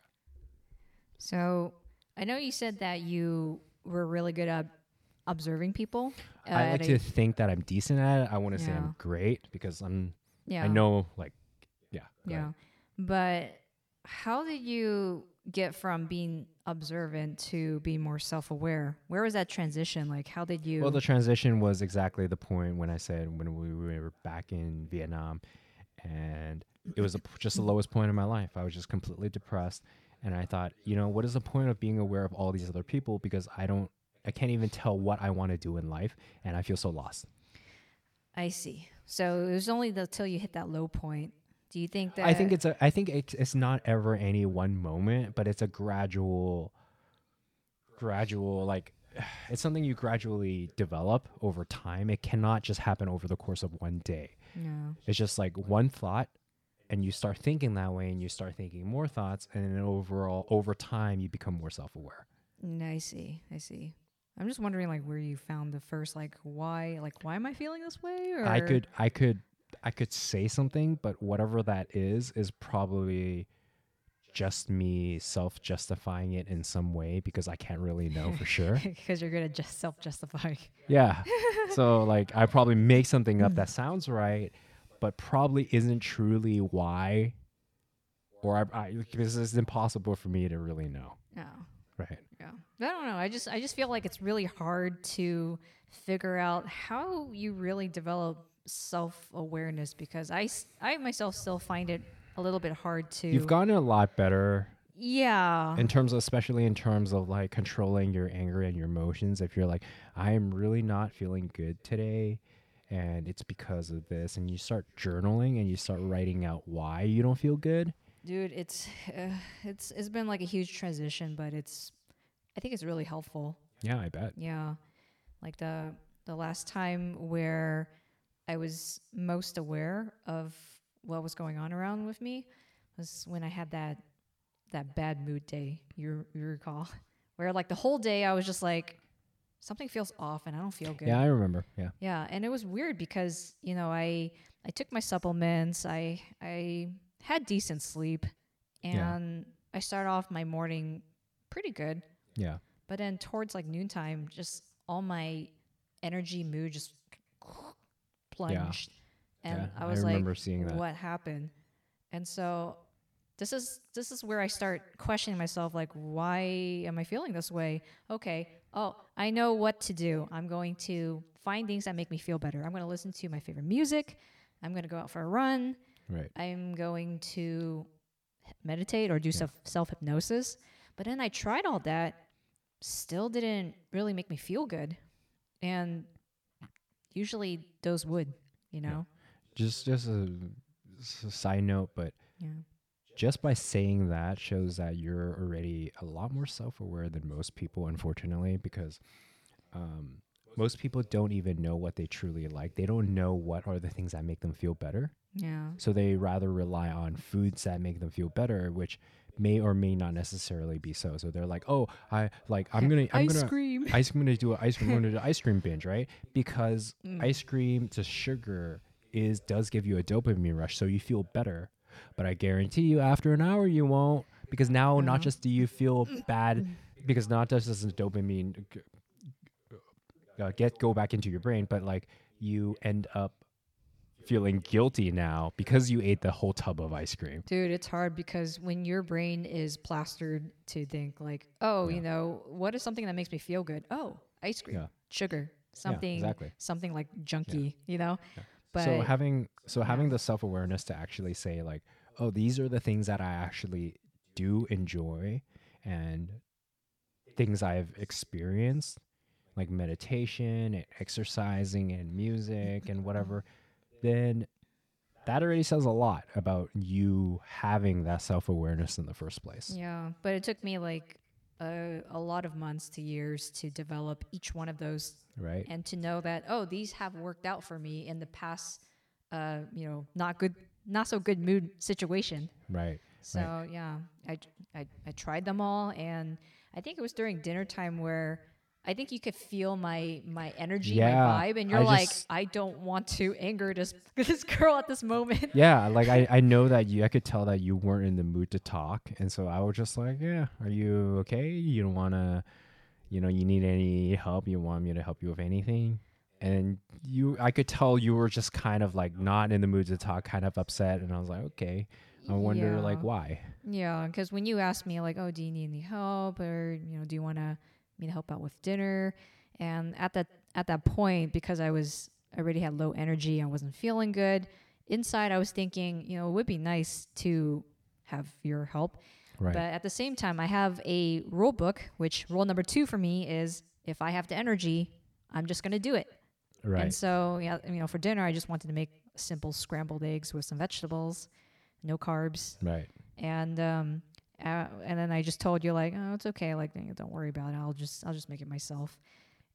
So I know you said that you were really good at observing people. uh, I like a- to think that I'm decent at it. I want to say I'm great because I'm, yeah. I know, like, yeah. Yeah. ahead. But how did you get from being observant to being more self aware? Where was that transition? Like, how did you? Well, the transition was exactly the point when I said when we were back in Vietnam, and it was a, just the lowest point in my life. I was just completely depressed, and I thought, you know, what is the point of being aware of all these other people because I don't, I can't even tell what I want to do in life, and I feel so lost. I see. So it was only until you hit that low point. Do you think that? I think it's a, I think it's, it's not ever any one moment, but it's a gradual, gradual like. It's something you gradually develop over time. It cannot just happen over the course of one day. No. It's just like one thought, and you start thinking that way, and you start thinking more thoughts, and then overall, over time, you become more self-aware. Mm, I see. I see. I'm just wondering, like, where you found the first, like, why, like, why am I feeling this way? Or I could, I could, I could say something, but whatever that is, is probably just me self-justifying it in some way because I can't really know for sure. because you're good at just self justifying. Yeah. so like, I probably make something up that sounds right, but probably isn't truly why. Or I, I because it's impossible for me to really know. No. Right. Yeah. I don't know. I just I just feel like it's really hard to figure out how you really develop self-awareness because I I myself still find it a little bit hard to You've gotten a lot better Yeah. in terms of, especially in terms of like controlling your anger and your emotions. If you're like, I am really not feeling good today, and it's because of this, and you start journaling and you start writing out why you don't feel good. Dude, it's uh, it's it's been like a huge transition, but it's I think it's really helpful. Yeah, I bet. Yeah. Like the the last time where I was most aware of what was going on around with me was when I had that that bad mood day. You you recall where like the whole day I was just like something feels off and I don't feel good. Yeah, I remember. Yeah. Yeah, and it was weird because you know I I took my supplements. I I had decent sleep, Yeah. and I started off my morning pretty good. Yeah. But then towards like noontime, just all my energy mood just plunged, and Yeah, I I was remember like, seeing that. "What happened?" And so this is this is where I start questioning myself, like, why am I feeling this way? Okay, oh, I know what to do. I'm going to find things that make me feel better. I'm going to listen to my favorite music. I'm going to go out for a run. Right. I'm going to meditate or do self self hypnosis. But then I tried all that, still didn't really make me feel good. And usually those would, you know? Just just a side note, but Yeah. just by saying that shows that you're already a lot more self-aware than most people unfortunately because um, most people don't even know what they truly like they don't know what are the things that make them feel better Yeah. so they rather rely on foods that make them feel better which may or may not necessarily be so so they're like oh i like i'm gonna i'm Ice gonna cream. ice I'm gonna do an ice cream. I'm gonna do an ice cream binge, right? Because Mm. ice cream to sugar is does give you a dopamine rush, so you feel better. But I guarantee you, after an hour, you won't because now not Mhm. just do you feel bad, because not just does dopamine uh, get go back into your brain, but like you end up feeling guilty now because you ate the whole tub of ice cream. Dude, it's hard because when your brain is plastered to think like, oh, Yeah. you know, what is something that makes me feel good? Oh, ice cream, Yeah. sugar, something, exactly. something like junky, you know. But so having so yeah. having the self awareness to actually say like, oh, these are the things that I actually do enjoy and things I've experienced, like meditation and exercising and music and whatever, then that already says a lot about you having that self awareness in the first place. yeah, but it took me like a, a lot of months to years to develop each one of those Right? and to know that oh, these have worked out for me in the past. Uh, you know, not good, not so good mood situation. Right. So yeah, I, I I tried them all, and I think it was during dinner time where I think you could feel my my energy, Yeah, my vibe, and you're I like, just- I don't want to anger this this girl at this moment. Yeah, like I, I know that you I could tell that you weren't in the mood to talk and so I was just like, Yeah, are you okay? You don't wanna you know, you need any help, you want me to help you with anything? And you I could tell you were just kind of like not in the mood to talk, kind of upset and I was like, Okay. I wonder like why. Yeah, because when you asked me like, "Oh, do you need any help?" or you know, "Do you want to me to help out with dinner?" and at that at that point, because I was I already had low energy, I wasn't feeling good. Inside, I was thinking, you know, it would be nice to have your help, Right. but at the same time, I have a rule book, which rule number two for me is if I have the energy, I'm just gonna do it. right. And so, yeah, you know, for dinner, I just wanted to make simple scrambled eggs with some vegetables, no carbs, right. and um uh, and then I just told you like oh it's okay like "Eh, don't worry about it I'll just I'll just make it myself.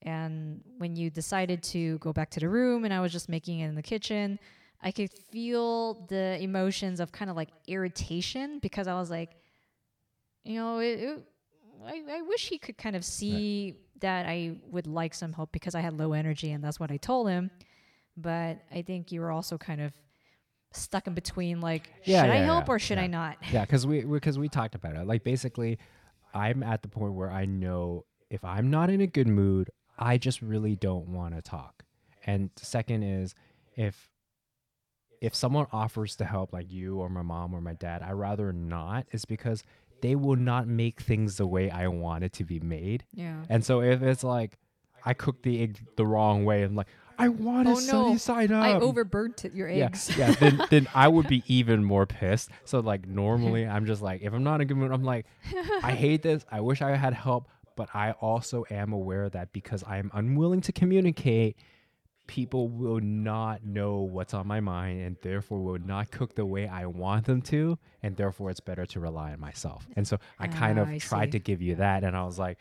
And when you decided to go back to the room and I was just making it in the kitchen I could feel the emotions of kind of like irritation because I was like you know it, it, I, I wish he could kind of see that I would like some help because I had low energy and that's what I told him. But I think you were also kind of stuck in between like Yeah, should I help yeah, or should I not yeah, because we because we talked about it. Like basically, I'm at the point where I know if I'm not in a good mood, I just really don't want to talk. And second is if if someone offers to help, like you or my mom or my dad, I rather not. Is because they will not make things the way I want it to be made. Yeah. And so if it's like I cooked the egg the wrong way, I'm like I want to Oh, no. sunny side up. I overburnt your eggs. yeah. Then, then I would be even more pissed. So like normally, I'm just like, if I'm not in a good mood, I'm like, I hate this. I wish I had help, but I also am aware that because I'm unwilling to communicate, people will not know what's on my mind, and therefore will not cook the way I want them to, and therefore it's better to rely on myself. And so I kind Ah, of I tried see. to give you that, and I was like,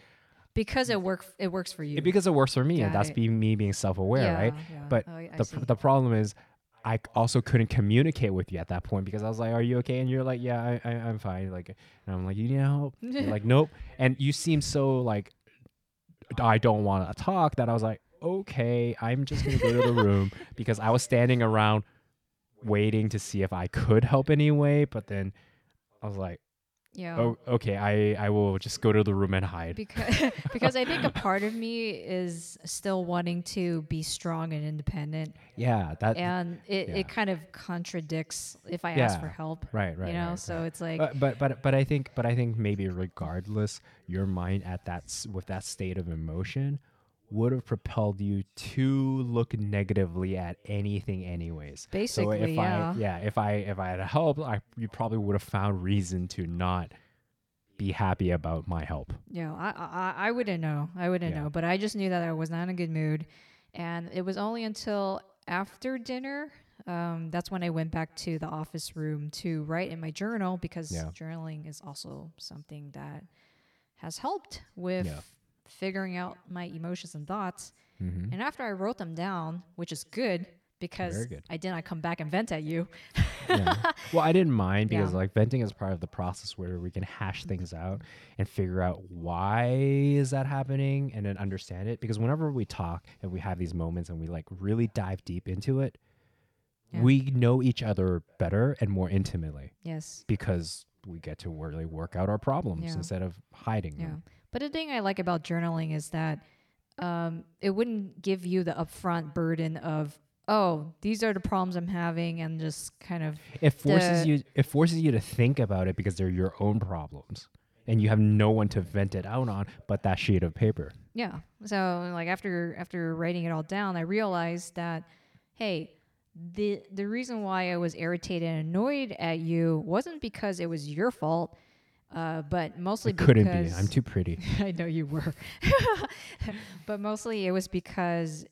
because it work it works for you. because it works for me, and that's it. be me being self-aware, yeah, right? yeah. But Oh, the, pr- the problem is I also couldn't communicate with you at that point because I was like, "Are you okay?" And you're like, "Yeah, I, I I'm fine." Like, and I'm like, "You need help?" You're like, "Nope." And you seem so like, I don't want to talk. That I was like, "Okay, I'm just gonna go to the room," because I was standing around waiting to see if I could help anyway. But then I was like, yeah. "Oh, okay, I I will just go to the room and hide." because because I think a part of me is still wanting to be strong and independent, Yeah, that and it, yeah. it kind of contradicts if I ask for help. right, right, you know, right, so right. it's like but, but but but I think but I think maybe regardless, your mind at that s- with that state of emotion would have propelled you to look negatively at anything anyways. so basically, if yeah. I yeah, if I if I had helped, I you probably would have found reason to not be happy about my help. Yeah, I, I I wouldn't know. I wouldn't Yeah. know, but I just knew that I was not in a good mood, and it was only until after dinner. Um, that's when I went back to the office room to write in my journal because Yeah. journaling is also something that has helped with Yeah. Figuring out my emotions and thoughts. Mm-hmm. And after I wrote them down, which is good because good. I did not come back and vent at you. yeah. Well, I didn't mind because Yeah. like venting is part of the process where we can hash things out and figure out why is that happening and then understand it. Because whenever we talk and we have these moments and we like really dive deep into it, Yeah. we know each other better and more intimately Yes. because we get to really work out our problems Yeah. instead of hiding Yeah. them. But the thing I like about journaling is that um, it wouldn't give you the upfront burden of, oh, these are the problems I'm having, and just kind of, It forces you it forces you to think about it because they're your own problems. And you have no one to vent it out on but that sheet of paper. yeah. So like after after writing it all down, I realized that, hey, the the reason why I was irritated and annoyed at you wasn't because it was your fault, uh, but mostly It couldn't be. because I'm too pretty. I know you were. but mostly it was because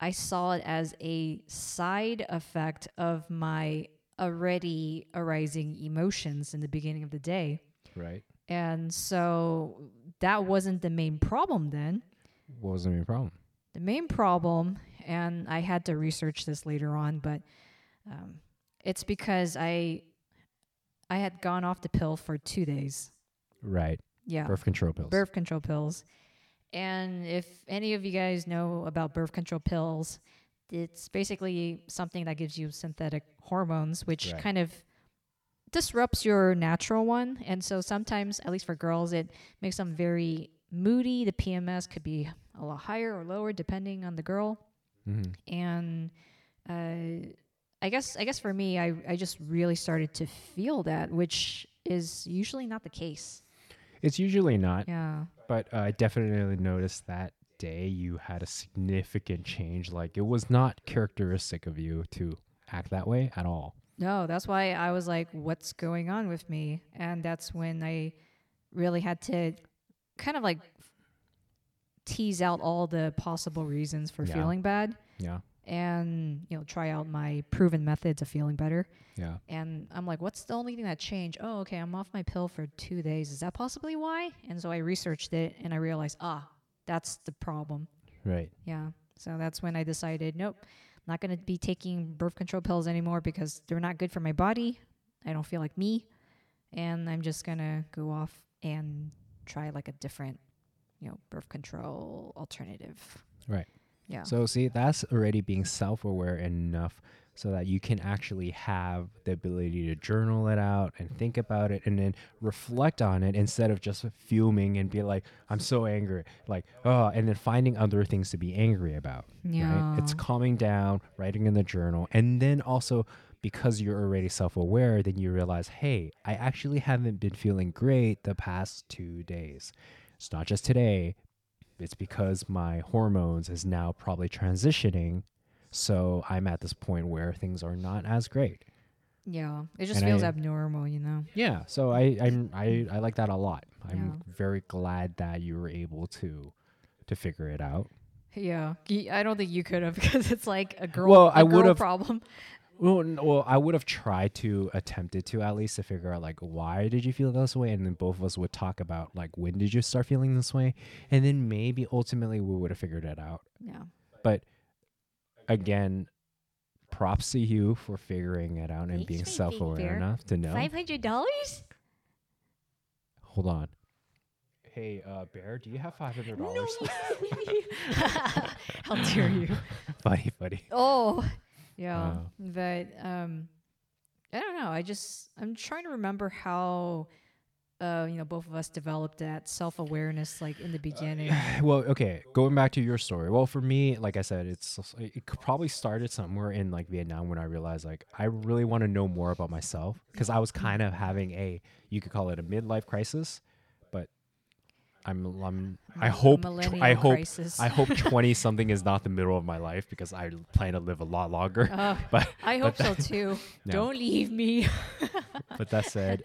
I saw it as a side effect of my already arising emotions in the beginning of the day. Right. And so that wasn't the main problem then. What was the main problem? The main problem, and I had to research this later on, but um, it's because I I had gone off the pill for two days. Right. Yeah. Birth control pills. birth control pills. And if any of you guys know about birth control pills, it's basically something that gives you synthetic hormones, which Right. kind of disrupts your natural one. And so sometimes, at least for girls, it makes them very moody. The PMS could be a lot higher or lower depending on the girl. Mhm. And uh, I guess I guess for me, I, I just really started to feel that, which is usually not the case. It's usually not, Yeah. but uh, I definitely noticed that day you had a significant change. Like it was not characteristic of you to act that way at all. No, that's why I was like, what's going on with me? And that's when I really had to kind of like tease out all the possible reasons for Yeah. feeling bad Yeah. And, you know, try out my proven methods of feeling better. Yeah. And I'm like, what's the only thing that changed? Oh, okay, I'm off my pill for two days. Is that possibly why? And so I researched it and I realized, ah, that's the problem. Right. Yeah. So that's when I decided, nope, not going to be taking birth control pills anymore because they're not good for my body. I don't feel like me. And I'm just going to go off and try like a different, you know, birth control alternative. Right. Yeah. So see, that's already being self-aware enough so that you can actually have the ability to journal it out and think about it and then reflect on it instead of just fuming and be like, I'm so angry. Like, oh, and then finding other things to be angry about. yeah. Right? It's calming down, writing in the journal, and then also because you're already self-aware, then you realize, hey, I actually haven't been feeling great the past two days. It's not just today. It's because my hormones is now probably transitioning. So I'm at this point where things are not as great. yeah. It just and feels I- abnormal, you know? Yeah. So I I'm, I I like that a lot. I'm Yeah. very glad that you were able to to figure it out. Yeah. I don't think you could have because it's like a girl, Well, a I girl would've- problem. Well, well, I would have tried to attempted to at least to figure out like why did you feel this way, and then both of us would talk about like when did you start feeling this way, and then maybe ultimately we would have figured it out. Yeah. But again, props to you for figuring it out and being being self-aware enough to know. Five hundred dollars? Hold on. Hey, uh, Bear, do you have five hundred No. dollars? How dare you? funny, funny. Oh, yeah. Oh. But um, I don't know. I just I'm trying to remember how uh you know both of us developed that self awareness like in the beginning. well, okay, going back to your story. Well, for me, like I said, it's it probably started somewhere in like Vietnam when I realized like I really want to know more about myself because I was kind of having a you could call it a midlife crisis, I'm I'm I hope tw- I hope crisis. I hope twenty something is not the middle of my life because I plan to live a lot longer. Oh, but I hope so too. No. Don't leave me. but that said,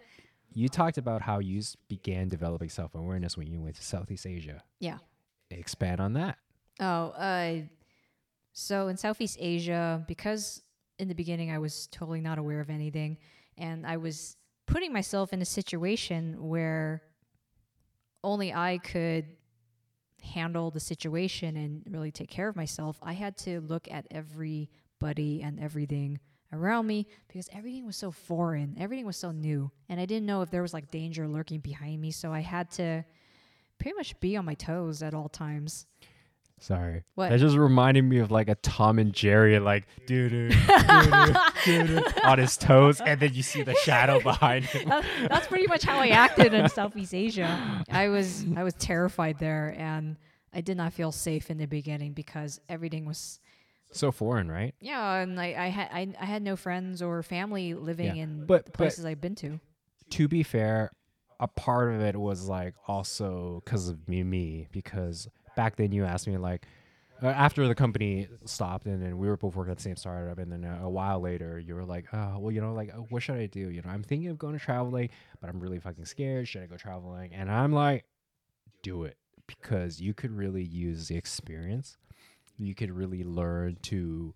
you talked about how you began developing self awareness when you went to Southeast Asia. yeah. Expand on that. Oh, uh, so in Southeast Asia, because in the beginning I was totally not aware of anything, and I was putting myself in a situation where only I could handle the situation and really take care of myself, I had to look at everybody and everything around me because everything was so foreign, everything was so new, and I didn't know if there was like danger lurking behind me, so I had to pretty much be on my toes at all times. Sorry. What? That just reminded me of like a Tom and Jerry, like doo doo doo on his toes, and then you see the shadow behind him. That- that's pretty much how I acted in Southeast Asia. I was I was terrified there, and I did not feel safe in the beginning because everything was So foreign, right? yeah, and I I had I, I had no friends or family living Yeah, in but- the but- places I've been to. To be fair, a part of it was like also because of me, me, because back then you asked me like. Uh, after the company stopped and then we were both working at the same startup and then uh, a while later you were like oh well you know like uh, what should i do? You know i'm thinking of going to traveling but i'm really fucking scared. Should i go traveling? And i'm like do it because you could really use the experience. You could really learn to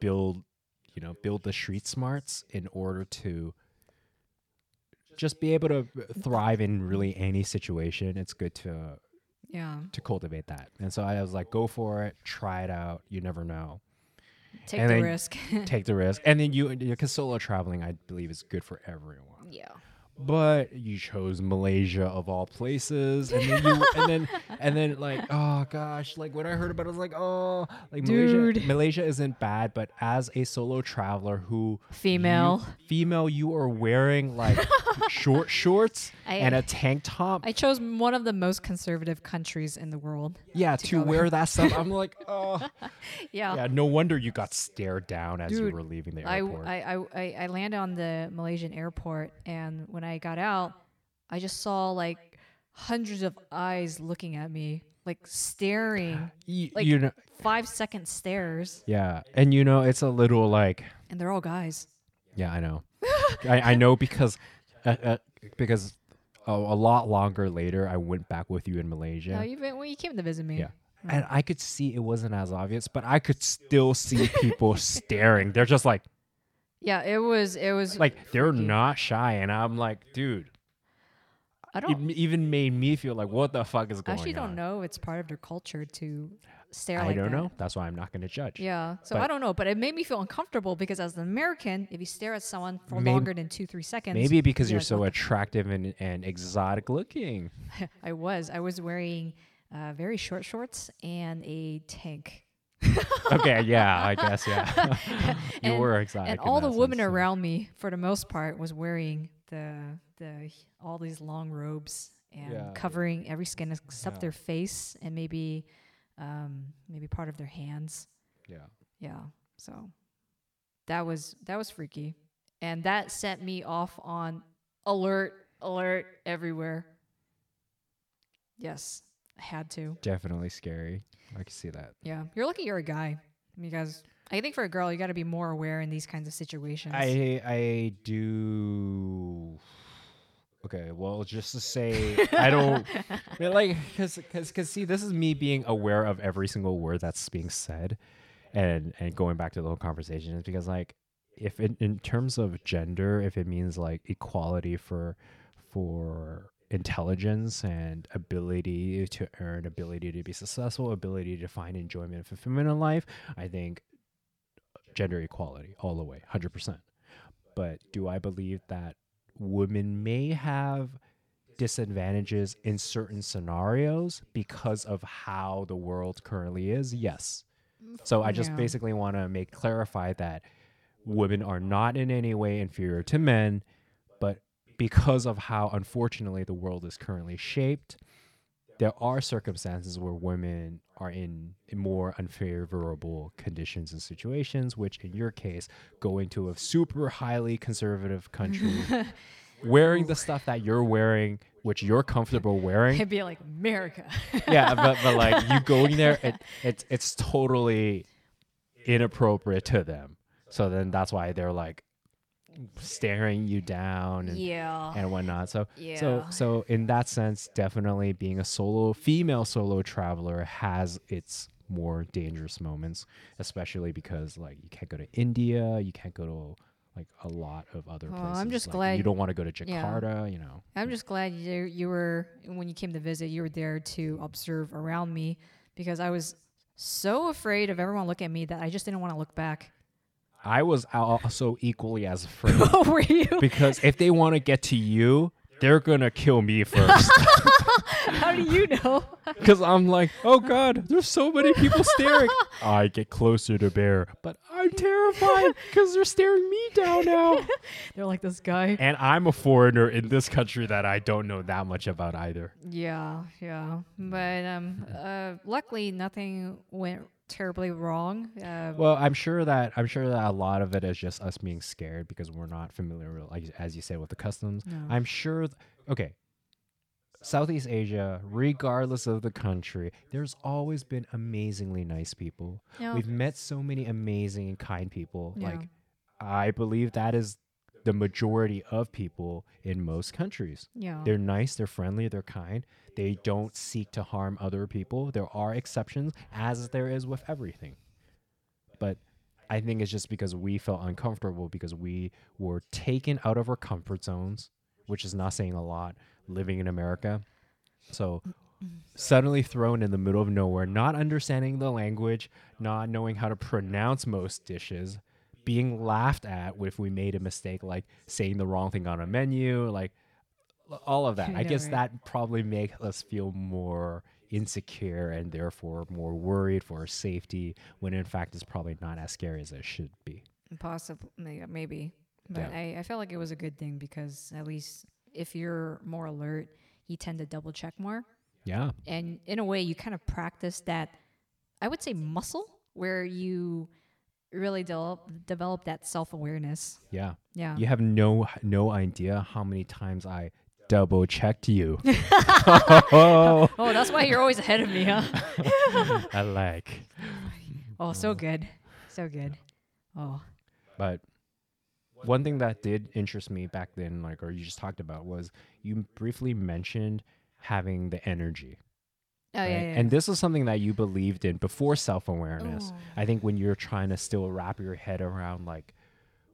build you know build the street smarts in order to just be able to thrive in really any situation. It's good to Yeah, to cultivate that. And so i was like go for it try it out you never know. Take And the risk. take the risk. And then you because solo traveling i believe is good for everyone. Yeah, but you chose Malaysia of all places, and then you, and then and then like oh gosh, like when I heard about it, I was like oh, like Malaysia, Malaysia isn't bad, but as a solo traveler who female. you- female, you are wearing like short shorts I- and uh, a tank top, I chose one of the most conservative countries in the world. yeah, to to wear there. that stuff. I'm like oh, Yeah, yeah, no wonder you got stared down as you were leaving the airport. I, I, I, I landed on the Malaysian airport, and when I got out, I just saw like hundreds of eyes looking at me, like staring, Y- like- you know, five second stares, yeah, and you know it's a little like and they're all guys. Yeah, I know. I, I know because uh, uh, because a, a lot longer later, I went back with you in Malaysia, No, you when you came to visit me. Yeah. and I could see it wasn't as obvious, but I could still see people staring. They're just like Yeah, it was, it was like they're not shy, and I'm like, dude. I don't m- even made me feel like, what the fuck is going on. I actually don't on? know. if It's part of their culture to stare I like don't that. know. That's why I'm not going to judge. Yeah, so But- I don't know, but it made me feel uncomfortable because as an American, if you stare at someone for longer than two, three seconds, Maybe because you're you're like, so attractive and, and exotic looking. I was. I was wearing uh, very short shorts and a tank. okay, yeah, I guess, yeah. you And- were exotic. and in all the that women sense, yeah. around me, for the most part, was wearing the the all these long robes and Yeah. covering every skin except Yeah. their face and maybe um, maybe part of their hands. Yeah. Yeah. So that was that was freaky. And that set me off on alert, alert everywhere. Yes. I had to. Definitely scary. I can see that. Yeah. You're lucky you're a guy. Because I think for a girl you gotta be more aware in these kinds of situations. I I do. Okay, well, just to say, I don't like because because because see, this is me being aware of every single word that's being said, and and going back to the whole conversation is because like if in, in terms of gender, if it means like equality for for intelligence and ability to earn, ability to be successful, ability to find enjoyment and fulfillment in life, I think gender equality all the way, 100%. But do I believe that women may have disadvantages in certain scenarios because of how the world currently is? Yes. So I just Yeah. basically want to make clarify that women are not in any way inferior to men, but because of how unfortunately the world is currently shaped, there are circumstances where women are in, more unfavorable conditions and situations, which in your case go into a super highly conservative country. wearing the stuff that you're wearing, which you're comfortable wearing, It'd be like America. yeah, but but like you going there, it, it it's totally inappropriate to them. So then that's why they're like staring you down and yeah. and whatnot. So so Yeah. so in that sense, definitely being a solo female solo traveler has its more dangerous moments, especially because like you can't go to India, you can't go to like a lot of other Oh, places. I'm just like, glad- you don't want to go to yeah. Jakarta. You know, I'm just glad you you were when you came to visit, you were there to observe around me because I was so afraid of everyone looking at me that I just didn't want to look back. I was also equally as afraid. Oh, were you? because if they want to get to you, they're gonna kill me first. How do you know? Because I'm like, oh god, there's so many people staring. I get closer to bear, but I'm terrified because they're staring me down now. They're like this guy. And I'm a foreigner in this country that I don't know that much about either. Yeah, yeah. But um, uh, luckily nothing went terribly wrong. Uh, Well, I'm sure that I'm sure that a lot of it is just us being scared because we're not familiar, with, like as you said, with the customs. No. I'm sure. Th- okay, Southeast Asia, regardless of the country, there's always been amazingly nice people. yeah, We've met so many amazing and kind people. Yeah. Like, I believe that is the majority of people in most countries. yeah. They're nice, they're friendly, they're kind. They don't seek to harm other people. There are exceptions, as there is with everything. But I think it's just because we felt uncomfortable because we were taken out of our comfort zones, which is not saying a lot living in America. So suddenly thrown in the middle of nowhere, not understanding the language, not knowing how to pronounce most dishes, being laughed at if we made a mistake, like saying the wrong thing on a menu, like all of that. I guess right. that probably makes us feel more insecure and therefore more worried for our safety when in fact it's probably not as scary as it should be. Possibly, maybe. But Yeah. I, I felt like it was a good thing because at least if you're more alert, you tend to double check more. Yeah. And in a way, you kind of practice that, I would say, muscle where you really develop, develop that self awareness. Yeah. Yeah. You have no no idea how many times I double checked you. Oh, that's why you're always ahead of me, huh? I like. Oh, so mm. good. So good. Oh, But one thing that did interest me back then, like, or you just talked about, was you briefly mentioned having the energy. oh right? yeah. And this is something that you believed in before self awareness. Oh. I think when you're trying to still wrap your head around, like,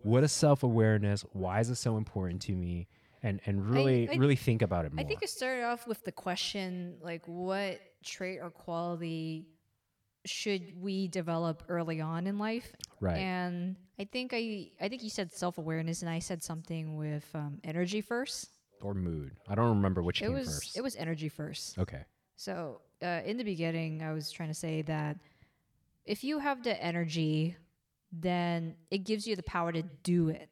what is self awareness? Why is it so important to me? And, and really, I- really think about it more. I think it started off with the question like, what trait or quality should we develop early on in life? right. And I think I I think you said self awareness, and I said something with um, energy first. or mood. I don't remember which It came was first. it was energy first. okay. So uh, in the beginning, I was trying to say that if you have the energy, then it gives you the power to do it.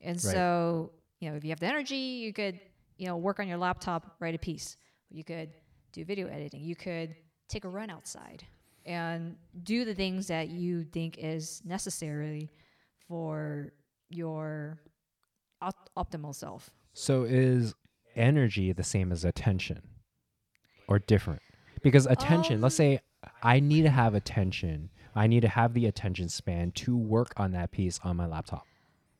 And Right. so you know, if you have the energy, you could you know work on your laptop, write a piece. You could do video editing. You could take a run outside and do the things that you think is necessary for your op- optimal self. So is energy the same as attention or different? Because attention, let's Um, say I need to have attention. I need to have the attention span to work on that piece on my laptop.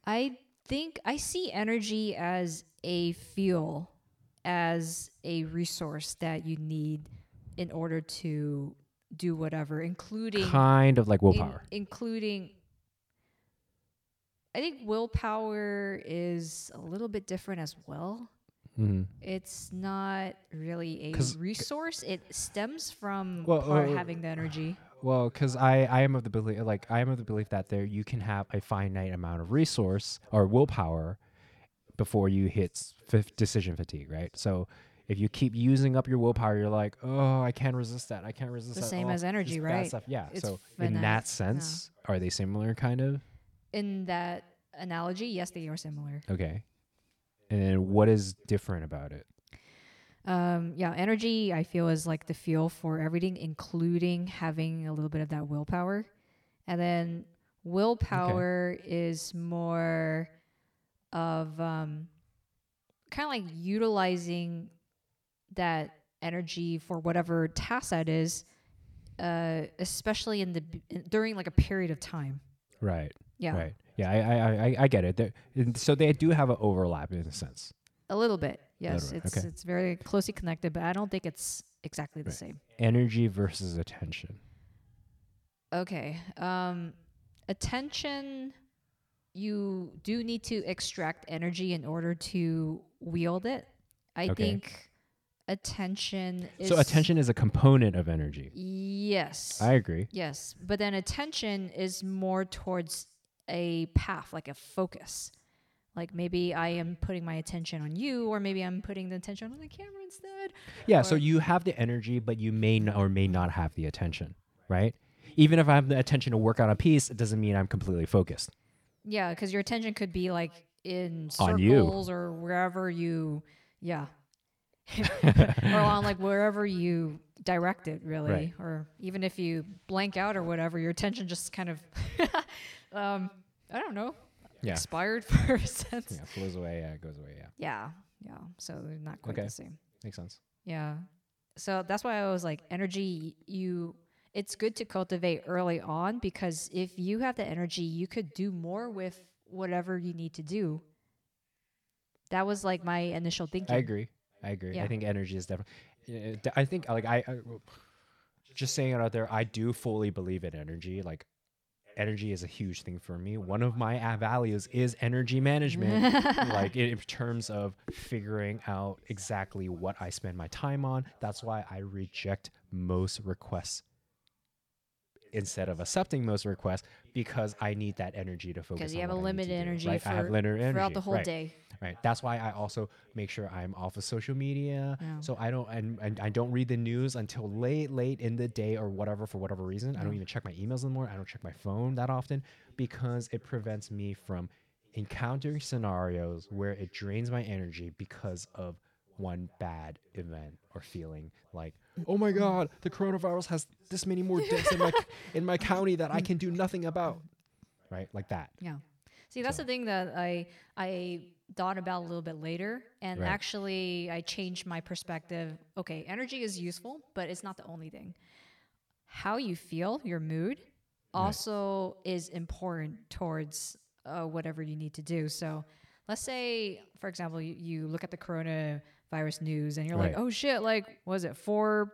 I think I see energy as a fuel, as a resource that you need in order to do whatever, including Kind of like in- willpower. including. I think willpower is a little bit different as well. hmm It's not really a resource. It stems from Well, uh, having the energy. Well, because I, I am of the belief, like I am of the belief that there you can have a finite amount of resource or willpower before you hit f- decision fatigue, right? So if you keep using up your willpower, you're like, oh, I can't resist that. I can't resist The that. same Oh, as energy, right? Stuff. Yeah. It's so in that sense, are they similar, kind of? In that analogy, yes, they are similar. Okay. And what is different about it? Um, yeah, energy I feel is like the fuel for everything, including having a little bit of that willpower. And then willpower is more of um, kind of like utilizing that energy for whatever task that is, uh, especially in the b- during like a period of time. Right. Yeah, Right. Yeah, I I, I, I get it. They're- and so they do have an overlap in a sense. a little bit. Yes, it's okay. it's very closely connected, but I don't think it's exactly the Right. same. Energy versus attention. Okay. Um, attention. You do need to extract energy in order to wield it. I Okay. think attention is So attention is a component of energy. Yes. I agree. yes, but then attention is more towards a path, like a focus. Like maybe I am putting my attention on you, or maybe I'm putting the attention on the camera instead. Yeah, so you have the energy, but you may n- or may not have the attention, right? Even if I have the attention to work on a piece, it doesn't mean I'm completely focused. Yeah, because your attention could be like in On you. circles or wherever you, yeah, or on like wherever you direct it, really, Right. or even if you blank out or whatever, your attention just kind of, um, I don't know, Yeah. expired for a sense. Yeah, flows away. Yeah, it goes away. Yeah, Yeah, yeah. So they're not quite Okay. the same. makes sense. Yeah. So that's why I was like, energy, you, it's good to cultivate early on because if you have the energy, you could do more with whatever you need to do. That was like my initial thinking. I agree. I agree. Yeah. I think energy is definitely. I think like I, I, just saying it out there. I do fully believe in energy. Like, energy is a huge thing for me. One of my values is energy management. like in, in terms of figuring out exactly what I spend my time on. That's why I reject most requests instead of accepting most requests because I need that energy to focus. Because you have a limited do, energy right? for, I have limited energy throughout the whole right, day. Right. That's why I also make sure I'm off of social media. Yeah. So I don't and, and I don't read the news until late, late in the day or whatever for whatever reason. I don't even check my emails anymore. I don't check my phone that often because it prevents me from encountering scenarios where it drains my energy because of one bad event or feeling like, oh my god, the coronavirus has this many more deaths in my in my county that I can do nothing about. Right? Like that. Yeah. See, that's So- the thing that I I thought about a little bit later, and Right. actually I changed my perspective. Okay, energy is useful, but it's not the only thing. How you feel, your mood, also is important towards uh, whatever you need to do. So, let's say, for example, you, you look at the coronavirus news, and you're Right. like, "Oh shit! Like, was it four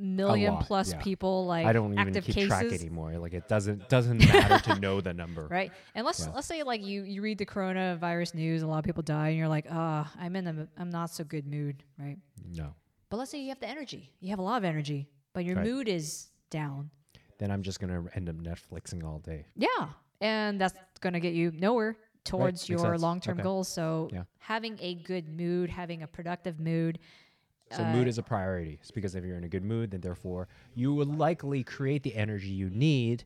million lot, plus yeah. people like I don't even keep cases?" track anymore. Like it doesn't doesn't matter to know the number. right? And let's Yeah. let's say like you you read the coronavirus news, a lot of people die, and you're like, ah, I'm in a I'm not so good mood, right? No. But let's say you have the energy, you have a lot of energy, but your Right. mood is down. Then I'm just gonna end up Netflixing all day. Yeah, and that's gonna get you nowhere towards makes your long term Okay. goals. So Yeah. having a good mood, having a productive mood, So Uh, mood is a priority. It's because if you're in a good mood, then therefore you will likely create the energy you need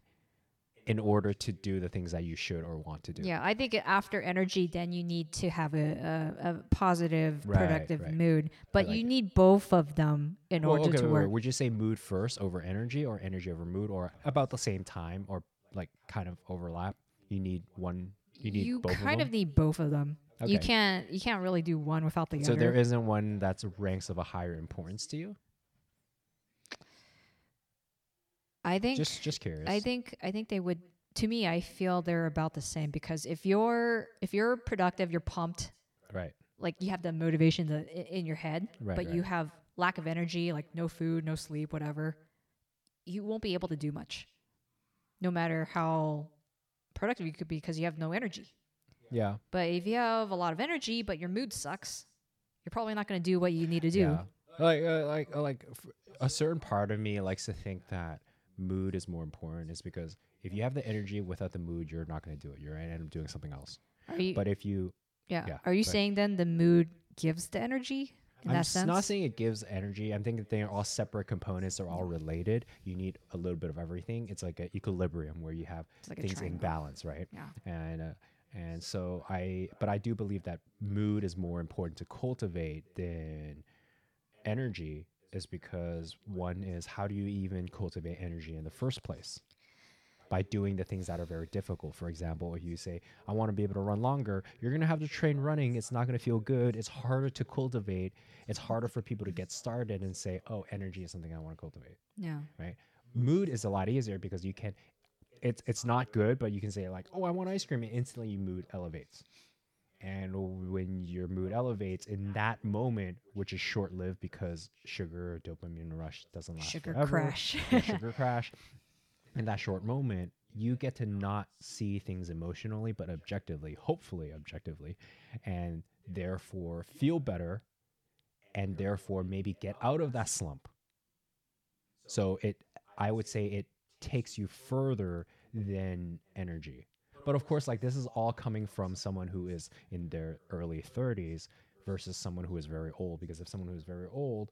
in order to do the things that you should or want to do. Yeah, I think after energy, then you need to have a, a, a positive, Right, productive right. mood. But like you it. need both of them in Well, order okay, to wait, wait, work. Would you say mood first over energy or energy over mood or about the same time or like kind of overlap? You need one you need you both kind of of, need both of them. You can't you can't really do one without the so other. So there isn't one that's ranks of a higher importance to you? I think Just just curious. I think I think they would to me I feel they're about the same because if you're if you're productive, you're pumped, right. like you have the motivation to, in your head, Right, but you have lack of energy, like no food, no sleep, whatever. You won't be able to do much. No matter how productive you could be because you have no energy. Yeah. But if you have a lot of energy but your mood sucks, you're probably not going to do what you need to do. Yeah. Like uh, like uh, like a certain part of me likes to think that mood is more important is because if you have the energy without the mood, you're not going to do it. You're going to end up doing something else. You? But if you, yeah. yeah, Are you saying then the mood gives the energy I'm that s- sense? not saying it gives energy. I'm thinking they're all separate components. They're all related. You need a little bit of everything. It's like an equilibrium where you have like things in balance, right? Yeah. and uh, and so I but I do believe that mood is more important to cultivate than energy is because one is how do you even cultivate energy in the first place by doing the things that are very difficult for example if you say I want to be able to run longer you're going to have to train running it's not going to feel good it's harder to cultivate it's harder for people to get started and say oh energy is something I want to cultivate Yeah. right? Mood is a lot easier because you can. It's it's not good, but you can say like, "Oh, I want ice cream," and instantly your mood elevates. And when your mood elevates in that moment, which is short lived because sugar dopamine rush doesn't last Sugar forever, crash. sugar crash. In that short moment, you get to not see things emotionally, but objectively, hopefully objectively, and therefore feel better, and therefore maybe get out of that slump. So it, I would say it takes you further than energy. But of course, like this is all coming from someone who is in their early 30s versus someone who is very old. Because if someone who is very old,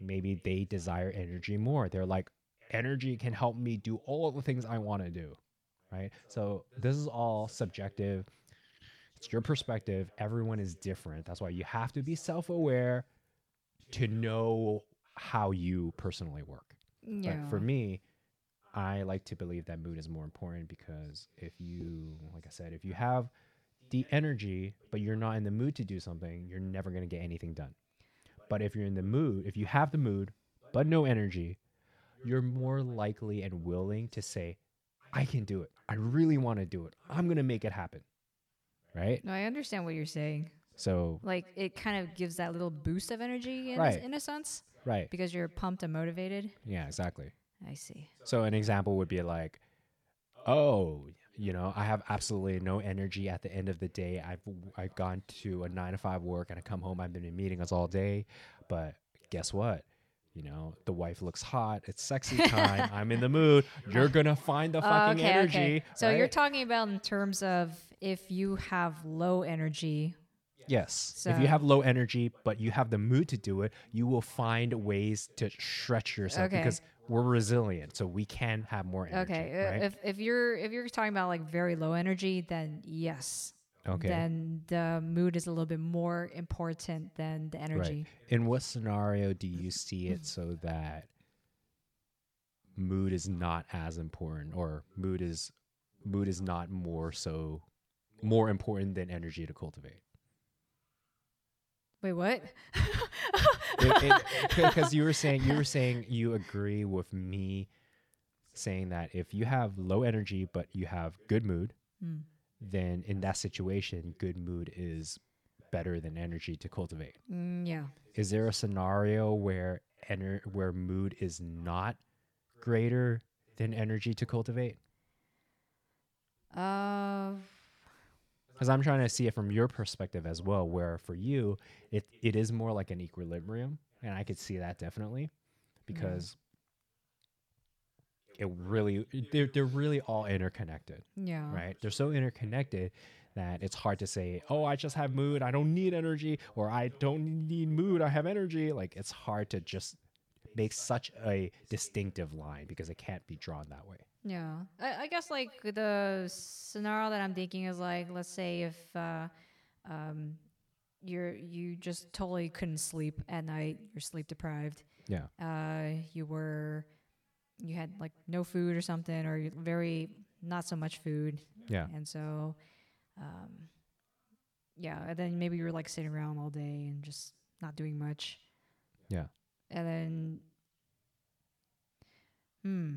maybe they desire energy more. They're like, energy can help me do all the things I want to do. Right. So this is all subjective. It's your perspective. Everyone is different. That's why you have to be self aware to know how you personally work. Yeah. But for me, I like to believe that mood is more important because if you, like I said, if you have the energy, but you're not in the mood to do something, you're never going to get anything done. But if you're in the mood, if you have the mood, but no energy, you're more likely and willing to say, I can do it. I really want to do it. I'm going to make it happen. Right? no, I understand what you're saying. So, Like it kind of gives that little boost of energy in, a, Right. in a sense right. because you're pumped and motivated. Yeah, exactly. I see. So an example would be like, oh, you know, I have absolutely no energy at the end of the day. I've I've gone to a nine to five work and I come home. I've been in meetings all day, but guess what? You know, the wife looks hot. It's sexy time. I'm in the mood. You're gonna find the fucking okay, energy. okay. So you're talking about in terms of if you have low energy. Yes. if you have low energy, but you have the mood to do it, you will find ways to stretch yourself Okay. because we're resilient, so we can have more energy. Okay, uh, right? if if you're if you're talking about like very low energy, then yes. Okay. Then the mood is a little bit more important than the energy. Right. In what scenario do you see it so that mood is not as important or mood is mood is not more so more important than energy to cultivate? Wait, what? Because you were saying you were saying you agree with me saying that if you have low energy but you have good mood, Hmm. Then in that situation, good mood is better than energy to cultivate. Mm, yeah. is there a scenario where ener- where mood is not greater than energy to cultivate? Uh, Because I'm trying to see it from your perspective as well, where for you it it is more like an equilibrium, and I could see that definitely because it really they're they're really all interconnected. yeah. right? They're so interconnected that it's hard to say, oh, I just have mood, I don't need energy, or I don't need mood, I have energy. Like it's hard to just make such a distinctive line because it can't be drawn that way. Yeah, I, I guess like the scenario that I'm thinking is like, let's say if uh, um, you're you just totally couldn't sleep at night, you're sleep deprived. Yeah. Uh, you were you had like no food or something, or very not so much food, Yeah. and so um, yeah, and then maybe you were like sitting around all day and just not doing much. Yeah. and then hmm.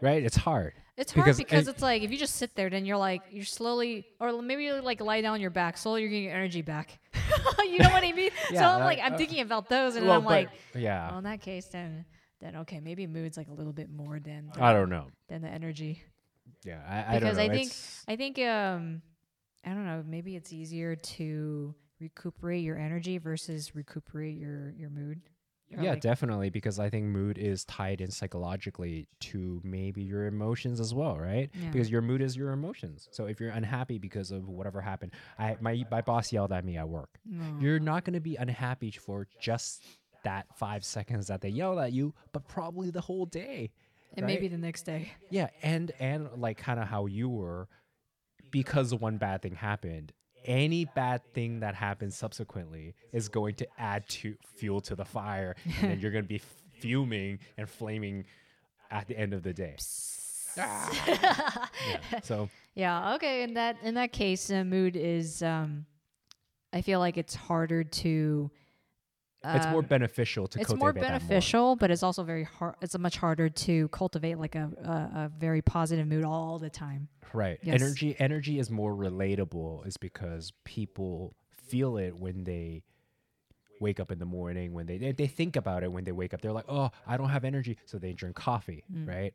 Right? It's hard. It's hard Because because, it's like if you just sit there, then you're like you're slowly, or maybe you like lie down on your back. Slowly, you're getting your energy back. you know what I mean? so I'm like, I'm uh, thinking about those, and Well, I'm like, yeah. well, in that case, then then okay, maybe mood's like a little bit more than I don't know. than the energy. Yeah. I, I don't Because know. I think- It's- I think um, I don't know. Maybe it's easier to recuperate your energy versus recuperate your your mood. Or, yeah, like- definitely, because I think mood is tied in psychologically to maybe your emotions as well, right? Yeah. Because your mood is your emotions. So if you're unhappy because of whatever happened, I my my boss yelled at me at work. No. You're not going to be unhappy for just that five seconds that they yelled at you, but probably the whole day. and maybe the next day. Yeah, and and like kind of how you were, because one bad thing happened. Any bad thing that happens subsequently is going to add to fuel to the fire, and then you're going to be fuming and flaming at the end of the day. Ah. yeah. So Yeah. Okay. In that in that case, uh, mood is. Um, I feel like it's harder to. It's more um, beneficial to it's cultivate more that more. beneficial, but it's also very hard. It's much harder to cultivate like a, a a very positive mood all the time. Right. Yes. Energy energy is more relatable is because people feel it when they wake up in the morning when they they, think about it when they wake up they're like oh i don't have energy so they drink coffee Mm. right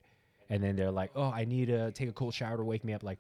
and then they're like oh i need to take a cold shower to wake me up like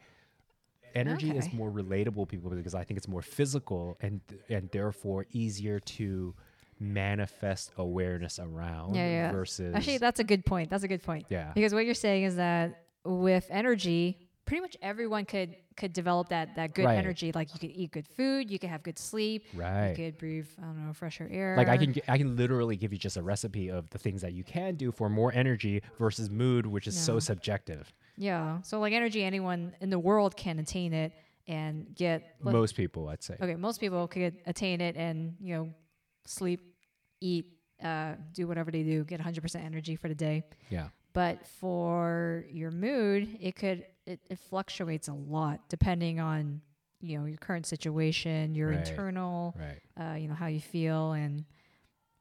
energy is more relatable people because i think it's more physical and and therefore easier to manifest awareness around Yeah, yeah. versus Actually, that's a good point. That's a good point. yeah Because what you're saying is that with energy, pretty much everyone could could develop that that good Right. energy. Like you could eat good food, you could have good sleep, right you could breathe, I don't know, fresher air. Like I can I can literally give you just a recipe of the things that you can do for more energy versus mood, which is so subjective. Yeah. So like energy, anyone in the world can attain it and get. Most people, I'd say. okay, most people could attain it and you know sleep, eat, uh, do whatever they do, get 100% energy for the day. Yeah. But for your mood, it could it, it fluctuates a lot depending on you know your current situation, your Right. internal, Right. uh, you know how you feel and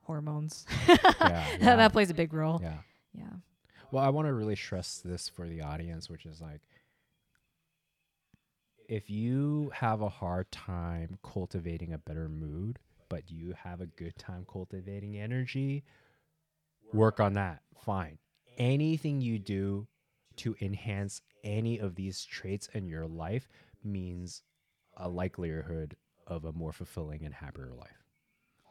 hormones. Yeah. that, yeah, that plays a big role. yeah. Yeah. Well, I want to really stress this for the audience, which is like if you have a hard time cultivating a better mood, but you have a good time cultivating energy, work on that. Fine. Anything you do to enhance any of these traits in your life means a likelihood of a more fulfilling and happier life.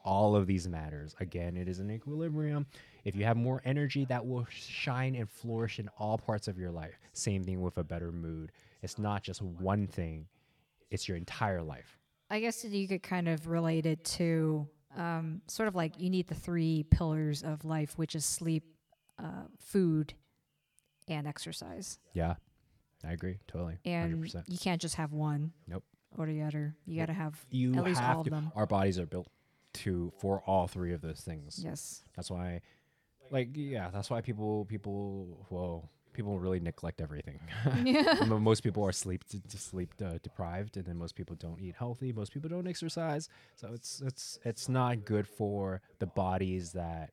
All of these matters. Again, it is an equilibrium. If you have more energy, that will shine and flourish in all parts of your life. Same thing with a better mood. It's not just one thing, it's your entire life. I guess you could kind of relate it to um, sort of like you need the three pillars of life, which is sleep, uh, food, and exercise. Yeah, I agree. Totally. And 100%. you can't just have one. Nope. Or the other. You got to have You at least have all to. of them. Our bodies are built to for all three of those things. Yes. That's why, like, yeah, that's why people, people, whoa, people really neglect everything. Yeah. Most people are sleep d- sleep uh, deprived, and then most people don't eat healthy. Most people don't exercise, so it's it's it's not good for the bodies that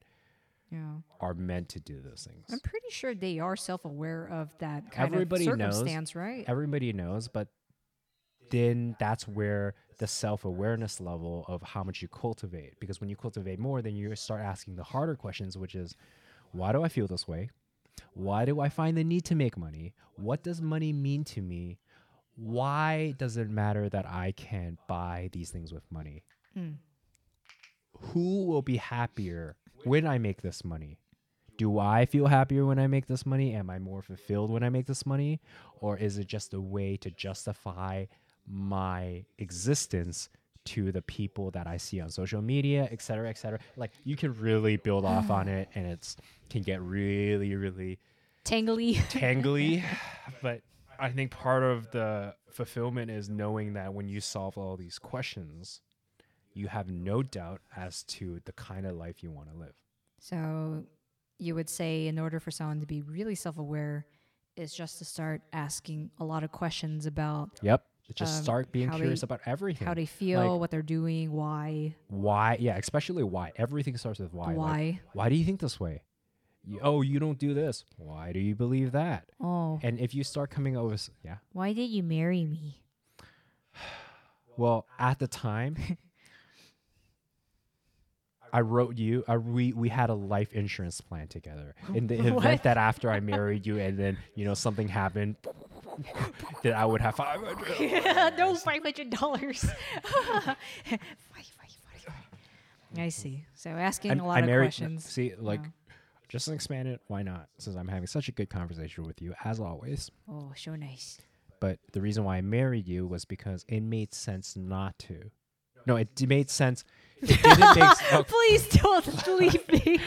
Yeah. are meant to do those things. I'm pretty sure they are self-aware of that kind Everybody of knows. right? Everybody knows, but then that's where the self awareness level of how much you cultivate. Because when you cultivate more, then you start asking the harder questions, which is, why do I feel this way? Why do I find the need to make money? What does money mean to me? Why does it matter that I can buy these things with money? Mm. Who will be happier when I make this money? Do I feel happier when I make this money? Am I more fulfilled when I make this money? Or is it just a way to justify my existence to the people that I see on social media, et cetera, et cetera? Like you can really build off on it and it's can get really, really Tangly. tangly. but I think part of the fulfillment is knowing that when you solve all these questions, you have no doubt as to the kind of life you want to live. So you would say in order for someone to be really self-aware is just to start asking a lot of questions about Yep. Just Um, start being curious they- about everything. how they feel, Like- what they're doing, why, why? Yeah, especially why. Everything starts with why. why. Like, why do you think this way? You, oh, you don't do this. Why do you believe that? oh, And if you start coming over, yeah. why did you marry me? Well, at the time, I wrote you. Uh, we we had a life insurance plan together. In the event that after I married you, and then you know something happened, that I would have five hundred. no, five hundred dollars. I see. So asking I'm- a lot I of married- questions. See, like, Yeah. just expand it, why not? Since I'm having such a good conversation with you, as always. Oh, so nice. But the reason why I married you was because it made sense not to. No, it d- made sense. It didn't make. oh, Please don't leave me.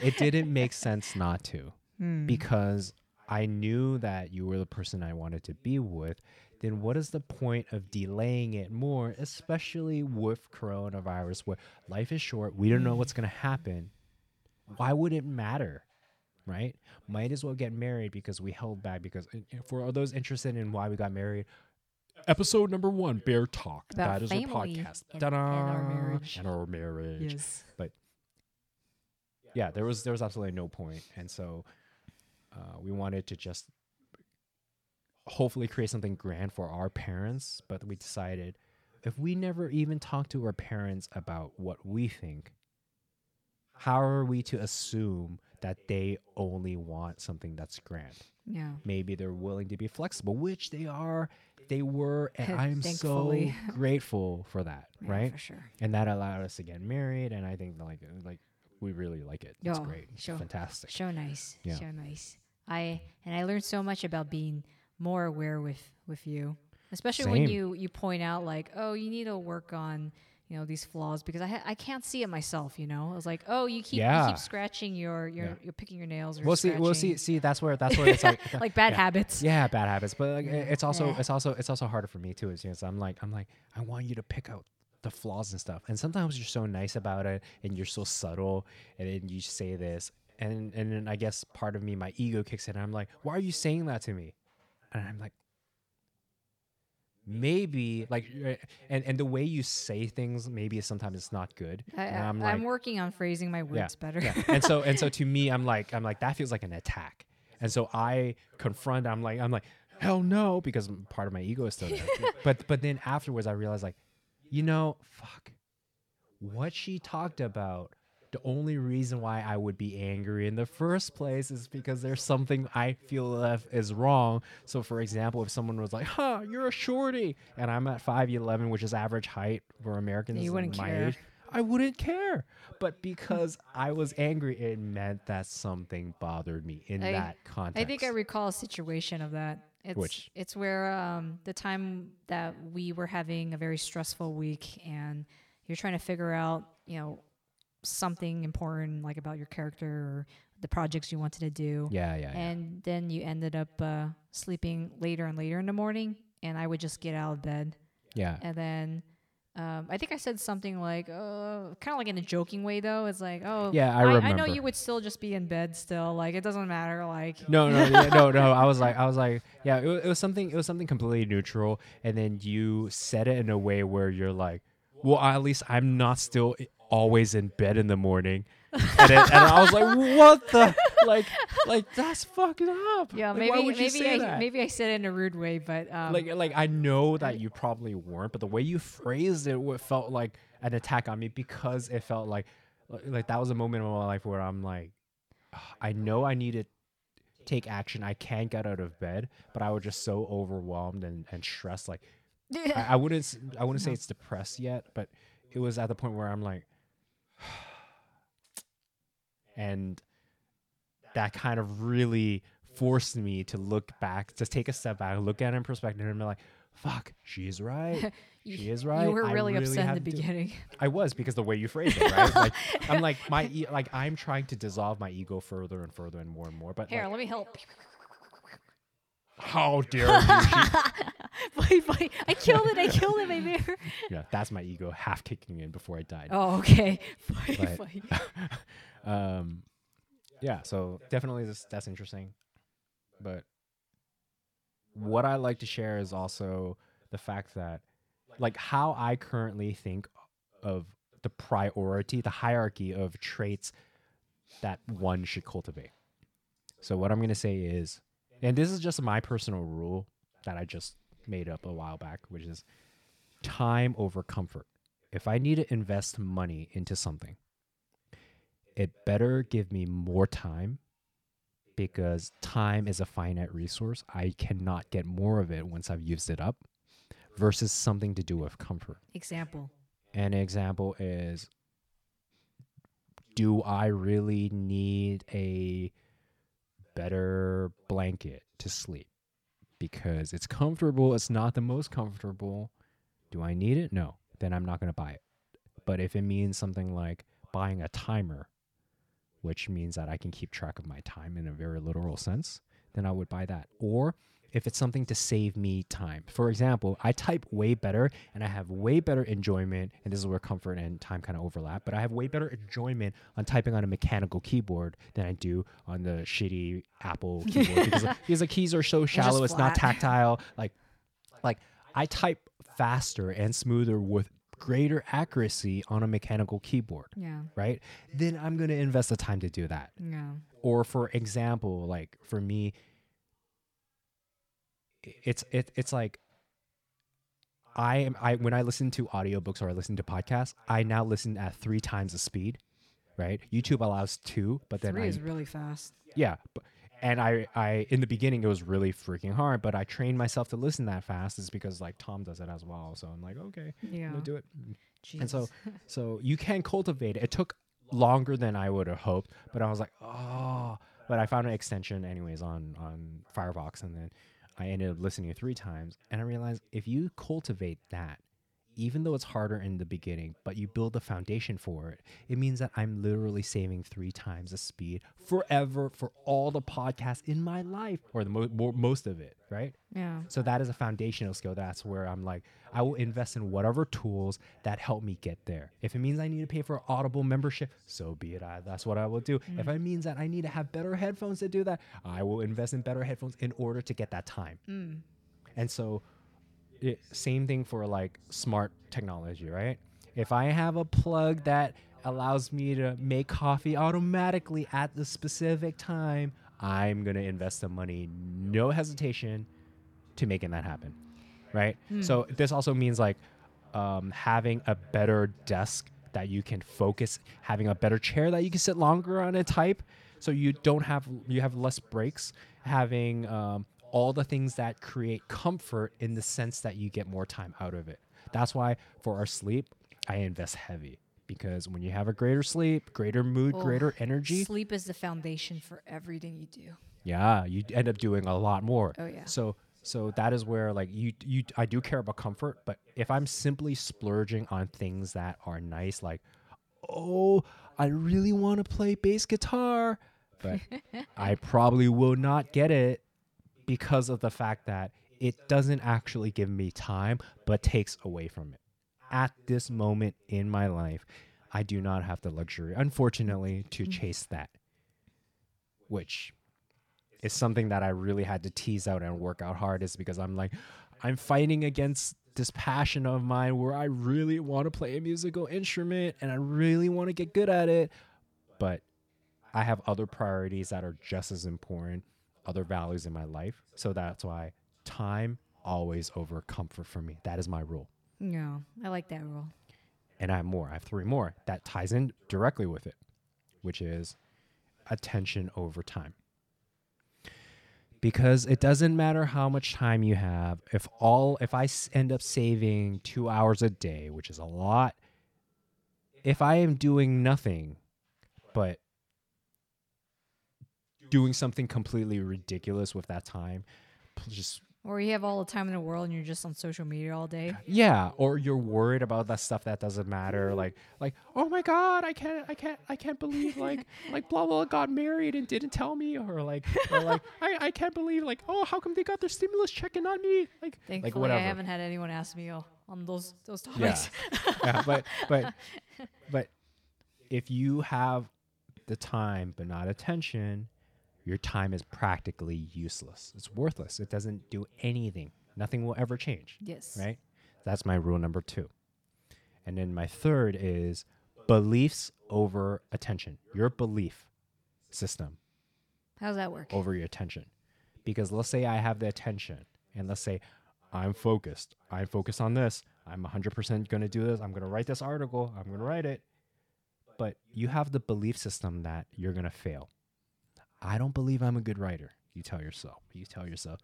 it didn't make sense not to Hmm. because I knew that you were the person I wanted to be with. Then what is the point of delaying it more, especially with coronavirus, where life is short, we don't know what's gonna happen. Why would it matter? Right? Might as well get married because we held back. Because for those interested in why we got married, episode number one, Bear Talk. About that is our podcast. and- and our marriage. And our marriage yes. But yeah, there was there was absolutely no point, and so uh, we wanted to just hopefully create something grand for our parents. But we decided if we never even talk to our parents about what we think, how are we to assume that they only want something that's grand? Yeah. Maybe they're willing to be flexible, which they are. They were, and I'm so grateful for that, Yeah, right? For sure. and that allowed us to get married and i think like like we really like it it's Oh, great it's sure. fantastic Show nice. Yeah. So nice. I and I learned so much about being more aware with with you, especially when you you point out like, oh, you need to work on you know these flaws because I ha- I can't see it myself. You know, I was like, oh, you keep you keep scratching your your Yeah. you're picking your nails. Or we'll see we'll see see that's where that's where it's like like bad yeah. habits. yeah bad habits but like, it's also Yeah. it's also it's also harder for me too is because i'm like i'm like i want you to pick out the flaws and stuff and sometimes you're so nice about it and you're so subtle and then you say this and and then i guess part of me my ego kicks in and i'm like why are you saying that to me and i'm like maybe like uh, and and the way you say things maybe sometimes it's not good I, and I, i'm I'm, like working on phrasing my words better. yeah. And so and so to me, I'm like I'm like that feels like an attack. And so I confront. I'm like I'm like hell no because part of my ego is still there. but but then afterwards, I realized like, you know, fuck, what she talked about. The only reason why I would be angry in the first place is because there's something I feel is wrong. So, for example, if someone was like, "Huh, you're a shorty," and I'm at five eleven, which is average height for Americans You wouldn't my care. age, I wouldn't care. But because I was angry, it meant that something bothered me in I- that context. I think I recall a situation of that. It's Which? it's where um, the time that we were having a very stressful week, and you're trying to figure out, you know, something important like about your character or the projects you wanted to do, yeah, yeah, yeah. and then you ended up uh, sleeping later and later in the morning, and I would just get out of bed, yeah. and then. Um, I think I said something like, uh, kind of like in a joking way, though. It's like, oh, Yeah, I I, know you would still just be in bed still. Like, it doesn't matter. Like, No, no, yeah, no, no. I was like, I was like, yeah. It, it was something. It was something completely neutral, and then you said it in a way where you're like, well, at least I'm not still always in bed in the morning. And, then, and I was like, what the, like, like that's fucked up. Yeah, Like, maybe why would you maybe I that? maybe I said it in a rude way, but um, like like I know that you probably weren't, but the way you phrased it wa- felt like an attack on me because it felt like like, like that was a moment in my life where I'm like, I know I need to take action. I can't get out of bed, but I was just so overwhelmed and, and stressed. Like I, I wouldn't I wouldn't say it's depressed yet, but it was at the point where I'm like, and that kind of really forced me to look back, to take a step back, look at it in perspective, and be like, "Fuck, she's right. you, she is right. you were really, really upset in the to- beginning. I was because the way you phrased it, right? like I'm like my e- like I'm trying to dissolve my ego further and further and more and more. But Here, like, let me help. How dare you? Wait, I killed it! I killed it, my bear. yeah, that's my ego half kicking in before I died. Oh, okay. But- um, yeah, so definitely this, that's interesting. But what I like to share is also the fact that, like, how I currently think of the priority, the hierarchy of traits that one should cultivate. So, what I'm going to say is, and this is just my personal rule that I just made up a while back, which is time over comfort. If I need to invest money into something, it better give me more time because time is a finite resource. I cannot get more of it once I've used it up versus something to do with comfort. Example. An example is do I really need a better blanket to sleep? Because it's comfortable, it's not the most comfortable. Do I need it? No. Then I'm not going to buy it. But if it means something like buying a timer, which means that I can keep track of my time in a very literal sense, then I would buy that. Or if it's something to save me time. For example, I type way better and I have way better enjoyment, and this is where comfort and time kind of overlap, but I have way better enjoyment on typing on a mechanical keyboard than I do on the shitty Apple keyboard because, because the keys are so shallow, it's not tactile. Like like I type faster and smoother with greater accuracy on a mechanical keyboard, Yeah. right? Then I'm going to invest the time to do that Yeah. or for example like for me it's it, it's like i am i when i listen to audiobooks or i listen to podcasts i now listen at three times the speed right youtube allows two but then Three I, is really fast. yeah but, and I, I in the beginning it was really freaking hard but i trained myself to listen that fast is because like tom does it as well so i'm like okay Yeah. i'm gonna do it and so so you can cultivate it. It took longer than I would have hoped, but I was like, oh. But I found an extension anyways on on Firefox, and then I ended up listening to three times, and I realized if you cultivate that, even though it's harder in the beginning, but you build a foundation for it, it means that I'm literally saving three times the speed forever for all the podcasts in my life, or the mo- mo- most of it, right? yeah. So that is a foundational skill. That's where I'm like, I will invest in whatever tools that help me get there. If it means I need to pay for Audible membership, so be it. I, that's what I will do. If it means that I need to have better headphones to do that, I will invest in better headphones in order to get that time. Mm. And so, it, same thing for like smart technology, right? If I have a plug that allows me to make coffee automatically at the specific time, I'm going to invest the money, no hesitation, to making that happen, right? So, this also means like um, having a better desk that you can focus, having a better chair that you can sit longer on and type, so you don't have you have less breaks, having um, all the things that create comfort in the sense that you get more time out of it. That's why for our sleep, I invest heavy because when you have a greater sleep, greater mood, Oh, greater energy, Sleep is the foundation for everything you do. yeah, you end up doing a lot more. Oh, yeah. So so that is where like you you I do care about comfort, but if I'm simply splurging on things that are nice, like oh, I really want to play bass guitar, but I probably will not get it because of the fact that it doesn't actually give me time, but takes away from it. At this moment in my life, I do not have the luxury, unfortunately, to mm-hmm. chase that, which is something that I really had to tease out and work out hard. Is because I'm like, I'm fighting against this passion of mine where I really want to play a musical instrument and I really want to get good at it, but I have other priorities that are just as important, other values in my life. So that's why time always over comfort for me. That is my rule. Yeah. I like that rule. And I have more. I have three more that ties in directly with it, which is attention over time. Because it doesn't matter how much time you have. If all if I end up saving 2 hours a day, which is a lot, if I am doing nothing but doing something completely ridiculous with that time, just Or you have all the time in the world and you're just on social media all day. yeah or you're worried about that stuff that doesn't matter like like oh my god i can't i can't i can't believe like like blah blah got married and didn't tell me or like or like I, I can't believe like oh how come they got their stimulus check and not me like Thankfully, like whatever I haven't had anyone ask me oh, on those those yeah. topics. yeah but but but if you have the time but not attention your time is practically useless it's worthless it doesn't do anything nothing will ever change Yes. right? That's my rule number two. And then my third is beliefs over attention. Your belief system How does that work? over your attention. Because let's say I have the attention, and let's say I'm focused. I'm focused on this. I'm 100% going to do this. I'm going to write this article. I'm going to write it. But you have the belief system that you're going to fail. I don't believe I'm a good writer. You tell yourself. You tell yourself.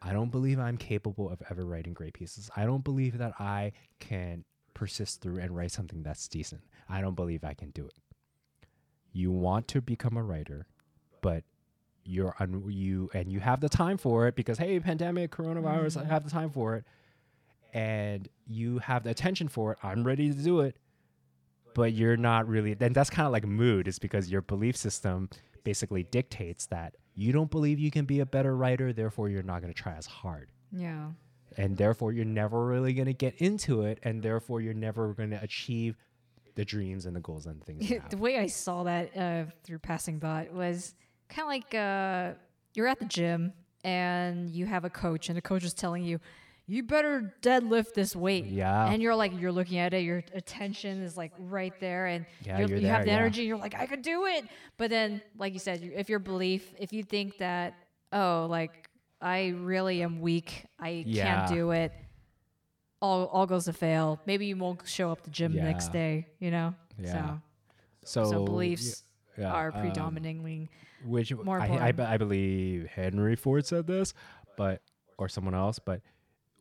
I don't believe I'm capable of ever writing great pieces. I don't believe that I can persist through and write something that's decent. I don't believe I can do it. you want to become a writer, but you're un- you and you have the time for it because hey, pandemic, coronavirus, I mm-hmm. have the time for it, and you have the attention for it. I'm ready to do it, but you're not really. Then that's kind of like mood. Is because your belief system basically dictates that you don't believe you can be a better writer, therefore you're not going to try as hard Yeah. and therefore you're never really going to get into it and therefore you're never going to achieve the dreams and the goals and things the way I saw that uh, through passing thought was kind of like uh, you're at the gym and you have a coach, and the coach is telling you, "You better deadlift this weight." Yeah. And you're like, you're looking at it, your attention is like right there, and Yeah, you have there, the yeah. energy. You're like, I could do it. But then, like you said, if your belief, if you think that, oh, like I really am weak, I Yeah. can't do it. All, all goes to fail. Maybe you won't show up to gym the next day, you know? Yeah. So So, so beliefs yeah, are um, which more I, I, I believe Henry Ford said this, but or someone else, but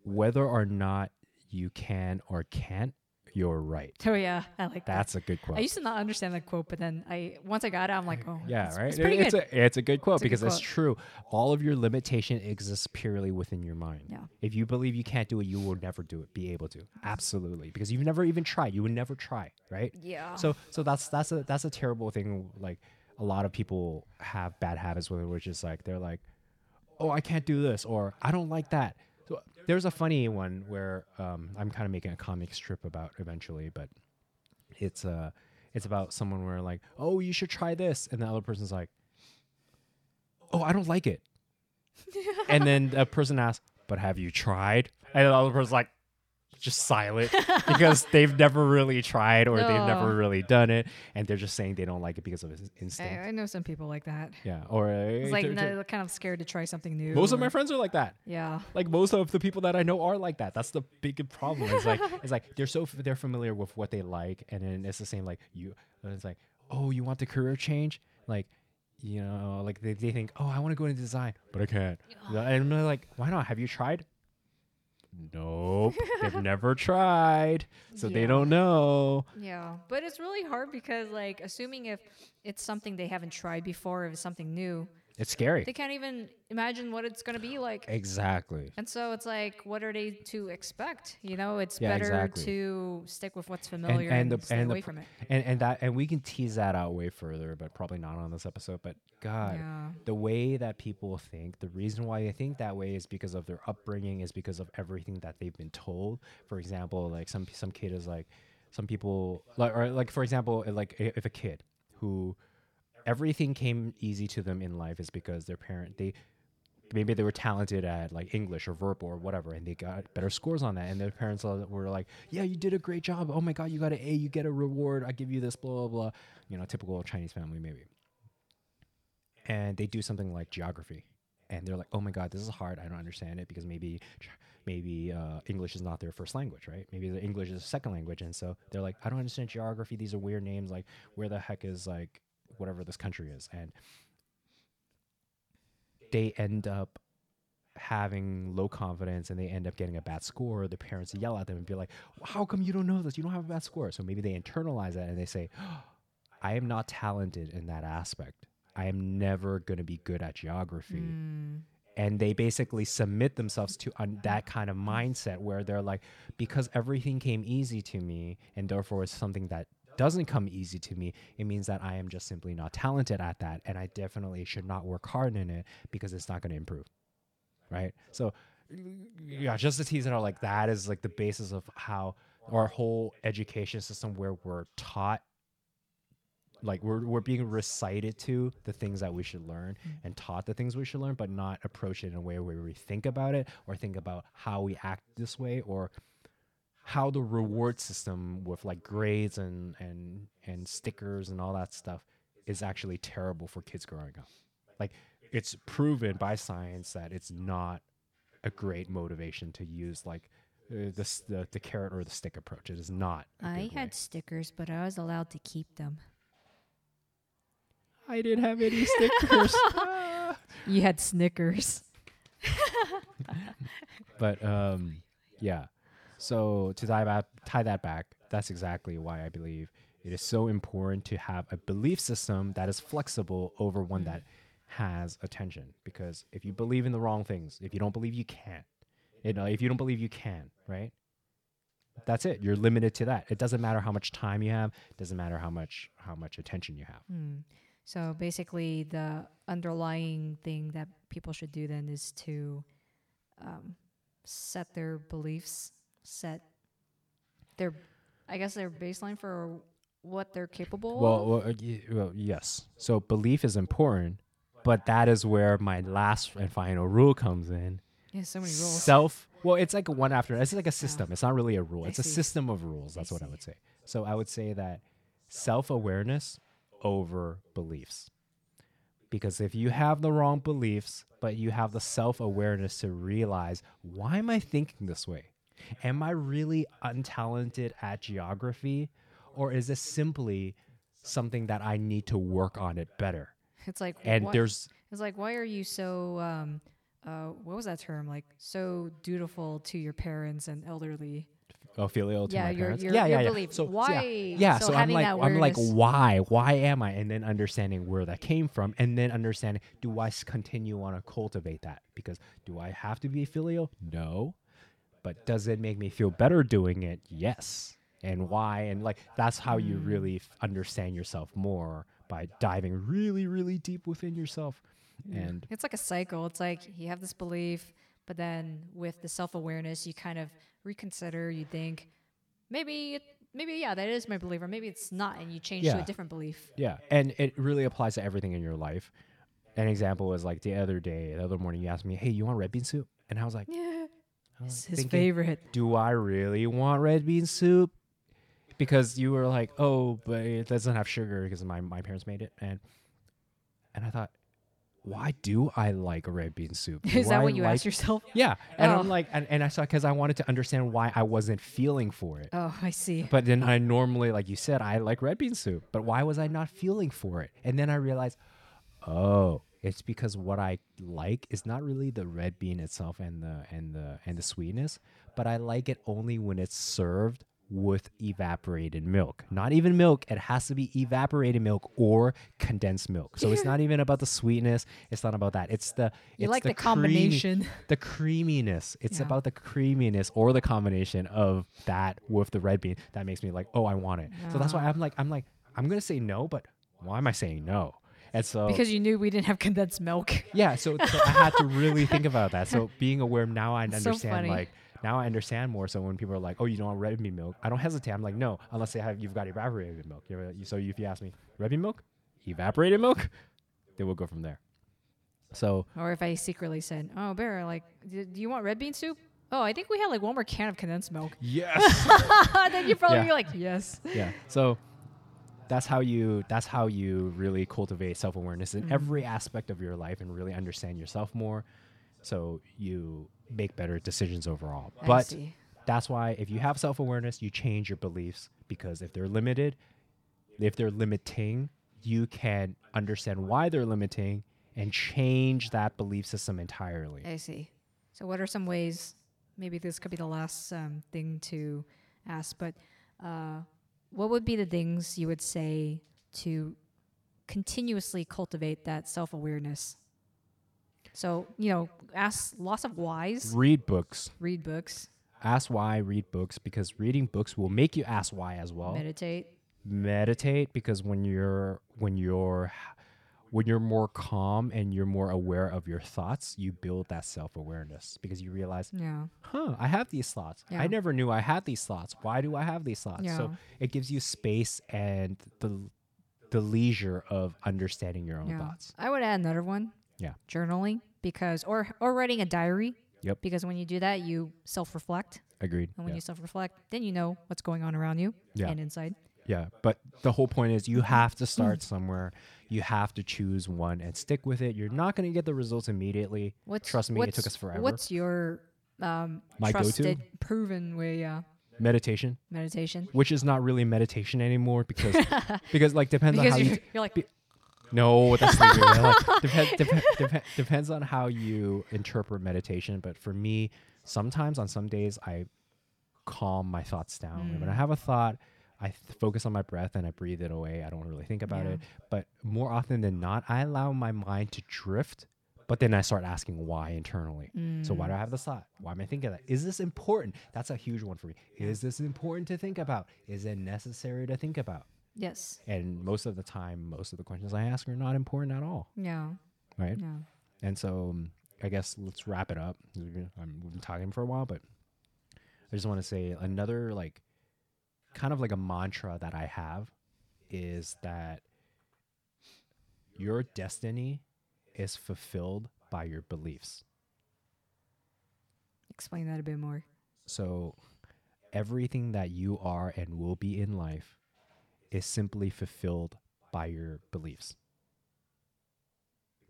whether or not you can or can't, you're right. oh yeah i like that That's a good quote. i used to not understand that quote but then i once i got it i'm like oh yeah, it's, right. it's pretty it's good a it's a good quote It's because it's true. All of your limitation exists purely within your mind. Yeah. If you believe you can't do it, you will never do it. Be able to. Absolutely, because you've never even tried. You would never try, right? yeah So so that's that's a that's a terrible thing. Like a lot of people have bad habits with it, which is like they're like, oh, I can't do this, or I don't like that. So there's a funny one where um, I'm kind of making a comic strip about eventually, but it's uh it's about someone where like, oh, you should try this, and the other person's like, oh, I don't like it, and then the person asks, but have you tried? And the other person's like, just silent because they've never really tried or they've never really done it, and they're just saying they don't like it because of his I, instinct. I know some people like that yeah, or uh, it's like they're- they're- they're kind of scared to try something new most of my friends are like that. yeah Like most of the people that I know are like that. That's the big problem. It's like it's like they're so f- they're familiar with what they like, and then it's the same like you. and It's like oh, you want the career change, like. You know, like they, they think, oh, I want to go into design, but I can't. And I'm like, why not? Have you tried? Nope, they've never tried, so they don't know. yeah but it's really hard because like assuming if it's something they haven't tried before if it's something new It's scary. they can't even imagine what it's going to be like Exactly. and so it's like what are they to expect you know it's Yeah, better exactly. to stick with what's familiar and, and the- stay and away pr- from it And and that and we can tease that out way further, but probably not on this episode. But God, yeah the way that people think, the reason why they think that way is because of their upbringing, is because of everything that they've been told. For example, like some some kid is like, some people like or like for example, like if a kid who everything came easy to them in life is because their parent they maybe they were talented at like English or verbal or whatever, and they got better scores on that. And their parents were like, "Yeah, you did a great job. Oh my god, you got an A. You get a reward. I give you this. Blah blah blah." You know, typical Chinese family maybe. And they do something like geography, and they're like, "Oh my god, this is hard. I don't understand it because maybe." Maybe uh, English is not their first language, right? Maybe the English is a second language, and so they're like, "I don't understand geography. These are weird names. Like, where the heck is like whatever this country is?" And they end up having low confidence and they end up getting a bad score, the parents yell at them and be like, How come you don't know this? You don't have a bad score. So maybe they internalize that and they say, I am not talented in that aspect. I am never going to be good at geography. Mm. And they basically submit themselves to un- that kind of mindset where they're like, because everything came easy to me, and therefore it's something that doesn't come easy to me, it means that I am just simply not talented at that. And I definitely should not work hard in it because it's not going to improve. Right. So, yeah, just to tease it out, like that is like the basis of how our whole education system, where we're taught like we're we're being recited to the things that we should learn mm. and taught the things we should learn, but not approach it in a way where we think about it or think about how we act this way or how the reward system with like grades and and and stickers and all that stuff is actually terrible for kids growing up. Like it's proven by science that it's not a great motivation to use like uh, the, the the carrot or the stick approach. It is not. I good way. had stickers, but I was allowed to keep them. I didn't have any stickers. Ah. You had Snickers. but um, yeah. So to tie back, tie that back, that's exactly why I believe it is so important to have a belief system that is flexible over one that has attention. Because if you believe in the wrong things, if you don't believe you can't, you know, if you don't believe you can, right? That's it. You're limited to that. It doesn't matter how much time you have. It doesn't matter how much how much attention you have. Mm. So basically, the underlying thing that people should do then is to um, set their beliefs, set their, I guess, their baseline for what they're capable Well, of. well, uh, y- well, yes. So belief is important, but that is where my last and final rule comes in. Yeah, so many rules. Self. Well, it's like one after. It's like a system. It's not really a rule. I It's a system of rules. That's what I would say. So I would say that self-awareness over beliefs. Because if you have the wrong beliefs, but you have the self-awareness to realize, why am I thinking this way? Am I really untalented at geography or is this simply something that I need to work on it better? It's like And why- there's It's like, why are you so, um, uh, what was that term? Like, so dutiful to your parents and elderly. Oh, filial to Yeah, my your- parents. your- yeah, yeah, yeah. belief. So Why- Yeah, yeah, so so, I'm having like, that I'm like, why? Why am I? And then understanding where that came from, and then understanding, do I continue on to cultivate that? Because do I have to be filial? No, but does it make me feel better doing it? Yes. And why? And like that's how you Mm. really f- understand yourself more by diving really, really deep within yourself. And It's like a cycle. It's like you have this belief, but then with the self awareness, you kind of reconsider. You think, maybe, it, maybe, yeah, that is my belief, or maybe it's not, and you change to a different belief. Yeah, and it really applies to everything in your life. An example was like the other day, the other morning, you asked me, "Hey, you want red bean soup?" And I was like, Yeah, I was it's his thinking, favorite. Do I really want red bean soup? Because you were like, "Oh, but it doesn't have sugar because my my parents made it," and and I thought, why do I like red bean soup? Is that I what you like- asked yourself? Yeah, and Oh. I'm like, and, and I saw because I wanted to understand why I wasn't feeling for it. Oh, I see. But then I normally, like you said, I like red bean soup. But why was I not feeling for it? And then I realized, oh, it's because what I like is not really the red bean itself and the and the and the sweetness, but I like it only when it's served with evaporated milk. Not even milk, it has to be evaporated milk or condensed milk. So it's not even about the sweetness, it's not about that. It's the You it's like the, creamy- combination. the creaminess. It's Yeah. about the creaminess or the combination of that with the red bean that makes me like, oh, I want it. So that's why. I'm like, I'm like, I'm gonna say no, but why am I saying no? And so Because you knew we didn't have condensed milk. yeah, so, so I had to really think about that. So being aware now, I It's so understand like now I understand more. So when people are like, "Oh, you don't want red bean milk," I don't hesitate. I'm like, "No," unless they have you've got evaporated milk. So if you ask me, red bean milk, evaporated milk, then we'll go from there. So Or if I secretly said, "Oh, Bear, like, do, do you want red bean soup?" Oh, I think we had like one more can of condensed milk. yes. then you probably Yeah. be like, "Yes." yeah so that's how you that's how you really cultivate self-awareness in every aspect of your life and really understand yourself more so you make better decisions overall I but see. that's why if you have self-awareness you change your beliefs because if they're limited if they're limiting you can understand why they're limiting and change that belief system entirely I see. So, what are some ways? Maybe this could be the last um, thing to ask, but uh, what would be the things you would say to continuously cultivate that self awareness? So, you know, ask lots of whys, read books read books, ask why read books because reading books will make you ask why as well meditate. meditate because when you're when you're when you're more calm and you're more aware of your thoughts you build that self-awareness because you realize Yeah. huh i have these thoughts Yeah. i never knew i had these thoughts why do i have these thoughts Yeah. so it gives you space and the the leisure of understanding your own thoughts I would add another one. Yeah. Journaling because or or writing a diary. Yep. Because when you do that, you self-reflect, agreed and when you self-reflect, then you know what's going on around you and inside. Yeah, but the whole point is you have to start somewhere. You have to choose one and stick with it. You're not going to get the results immediately. What's Trust me, it took us forever. What's your um, My go-to? proven way? Uh, Meditation, meditation. which is not really meditation anymore because because like depends on how you're, you you're like, be- no that's like, depend, depend, depend, depends on how you interpret meditation. But for me, sometimes on some days I calm my thoughts down. When I Mm. have a thought, I th- focus on my breath and I breathe it away. I don't really think about Yeah. it. But more often than not, I allow my mind to drift. But then I start asking why internally. So why do I have this thought? Why am I thinking that? Is this important? That's a huge one for me. Is this important to think about? Is it necessary to think about? Yes. And most of the time, most of the questions I ask are not important at all, Yeah. right? Yeah. And so um, I guess let's wrap it up. I'm, we've been talking for a while, but I just want to say another like kind of like a mantra that I have is that your destiny is fulfilled by your beliefs. Explain that a bit more. So everything that you are and will be in life is simply fulfilled by your beliefs.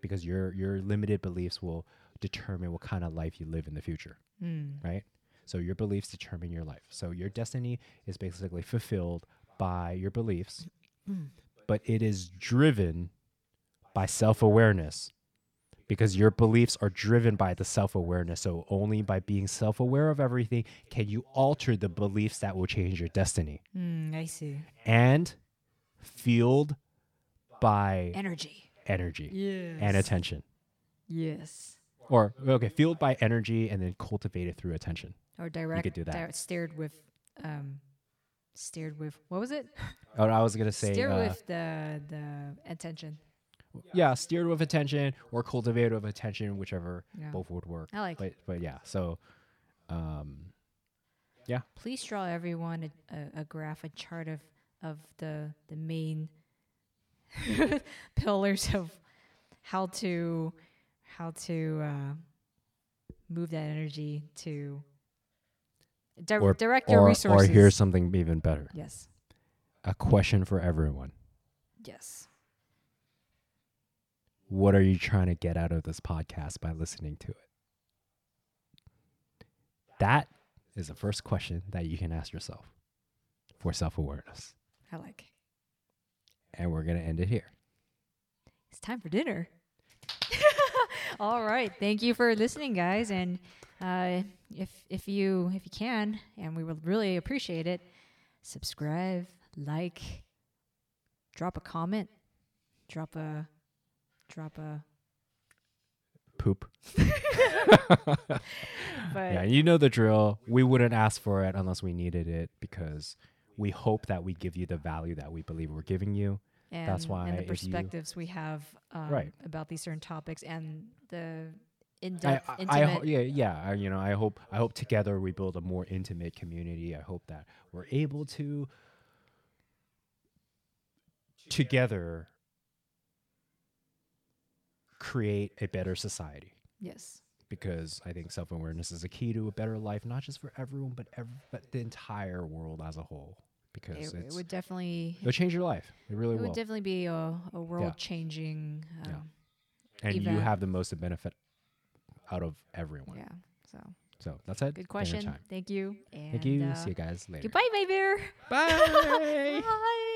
Because your your limited beliefs will determine what kind of life you live in the future, Mm. right? So your beliefs determine your life. So your destiny is basically fulfilled by your beliefs, but it is driven by self-awareness because your beliefs are driven by the self awareness. So, only by being self aware of everything can you alter the beliefs that will change your destiny. Mm, I see. And fueled by Energy. energy Yes. and attention. Yes. Or, okay, fueled by energy and then cultivated through attention. Or direct. could do that. direct- stared with. Um, stared with. What was it? Oh, I was going to say, Steer uh, with the the attention. yeah, steered with attention or cultivated with attention, whichever Yeah. both would work. I like. But, but yeah, so, um, Please draw everyone a, a, a graph, a chart of of the the main pillars of how to how to uh, move that energy to di- or, direct your or, resources. or here's something even better yes, a question for everyone. yes. what are you trying to get out of this podcast by listening to it? That is the first question that you can ask yourself for self awareness. I like. And we're going to end it here. It's time for dinner. All right. Thank you for listening, guys. And uh, if if you if you can, and we would really appreciate it, subscribe, like, drop a comment, drop a drop a. Poop. But Yeah, you know the drill. We wouldn't ask for it unless we needed it because we hope that we give you the value that we believe we're giving you. And, That's why and the if you- perspectives we have um, Right. about these certain topics and the I, in-depth, I, I intimate. ho- yeah, yeah. I, you know, I hope, I hope together we build a more intimate community. I hope that we're able to together create a better society yes. because I think self awareness is a key to a better life, not just for everyone, but ev- but the entire world as a whole. Because It, it would definitely it'll change your life. It really it will. would definitely be a, a world changing um, Yeah. and you have the most benefit out of everyone. yeah so So that's it. good question thank you and Thank you. uh, See you guys later. goodbye my bear Bye. bye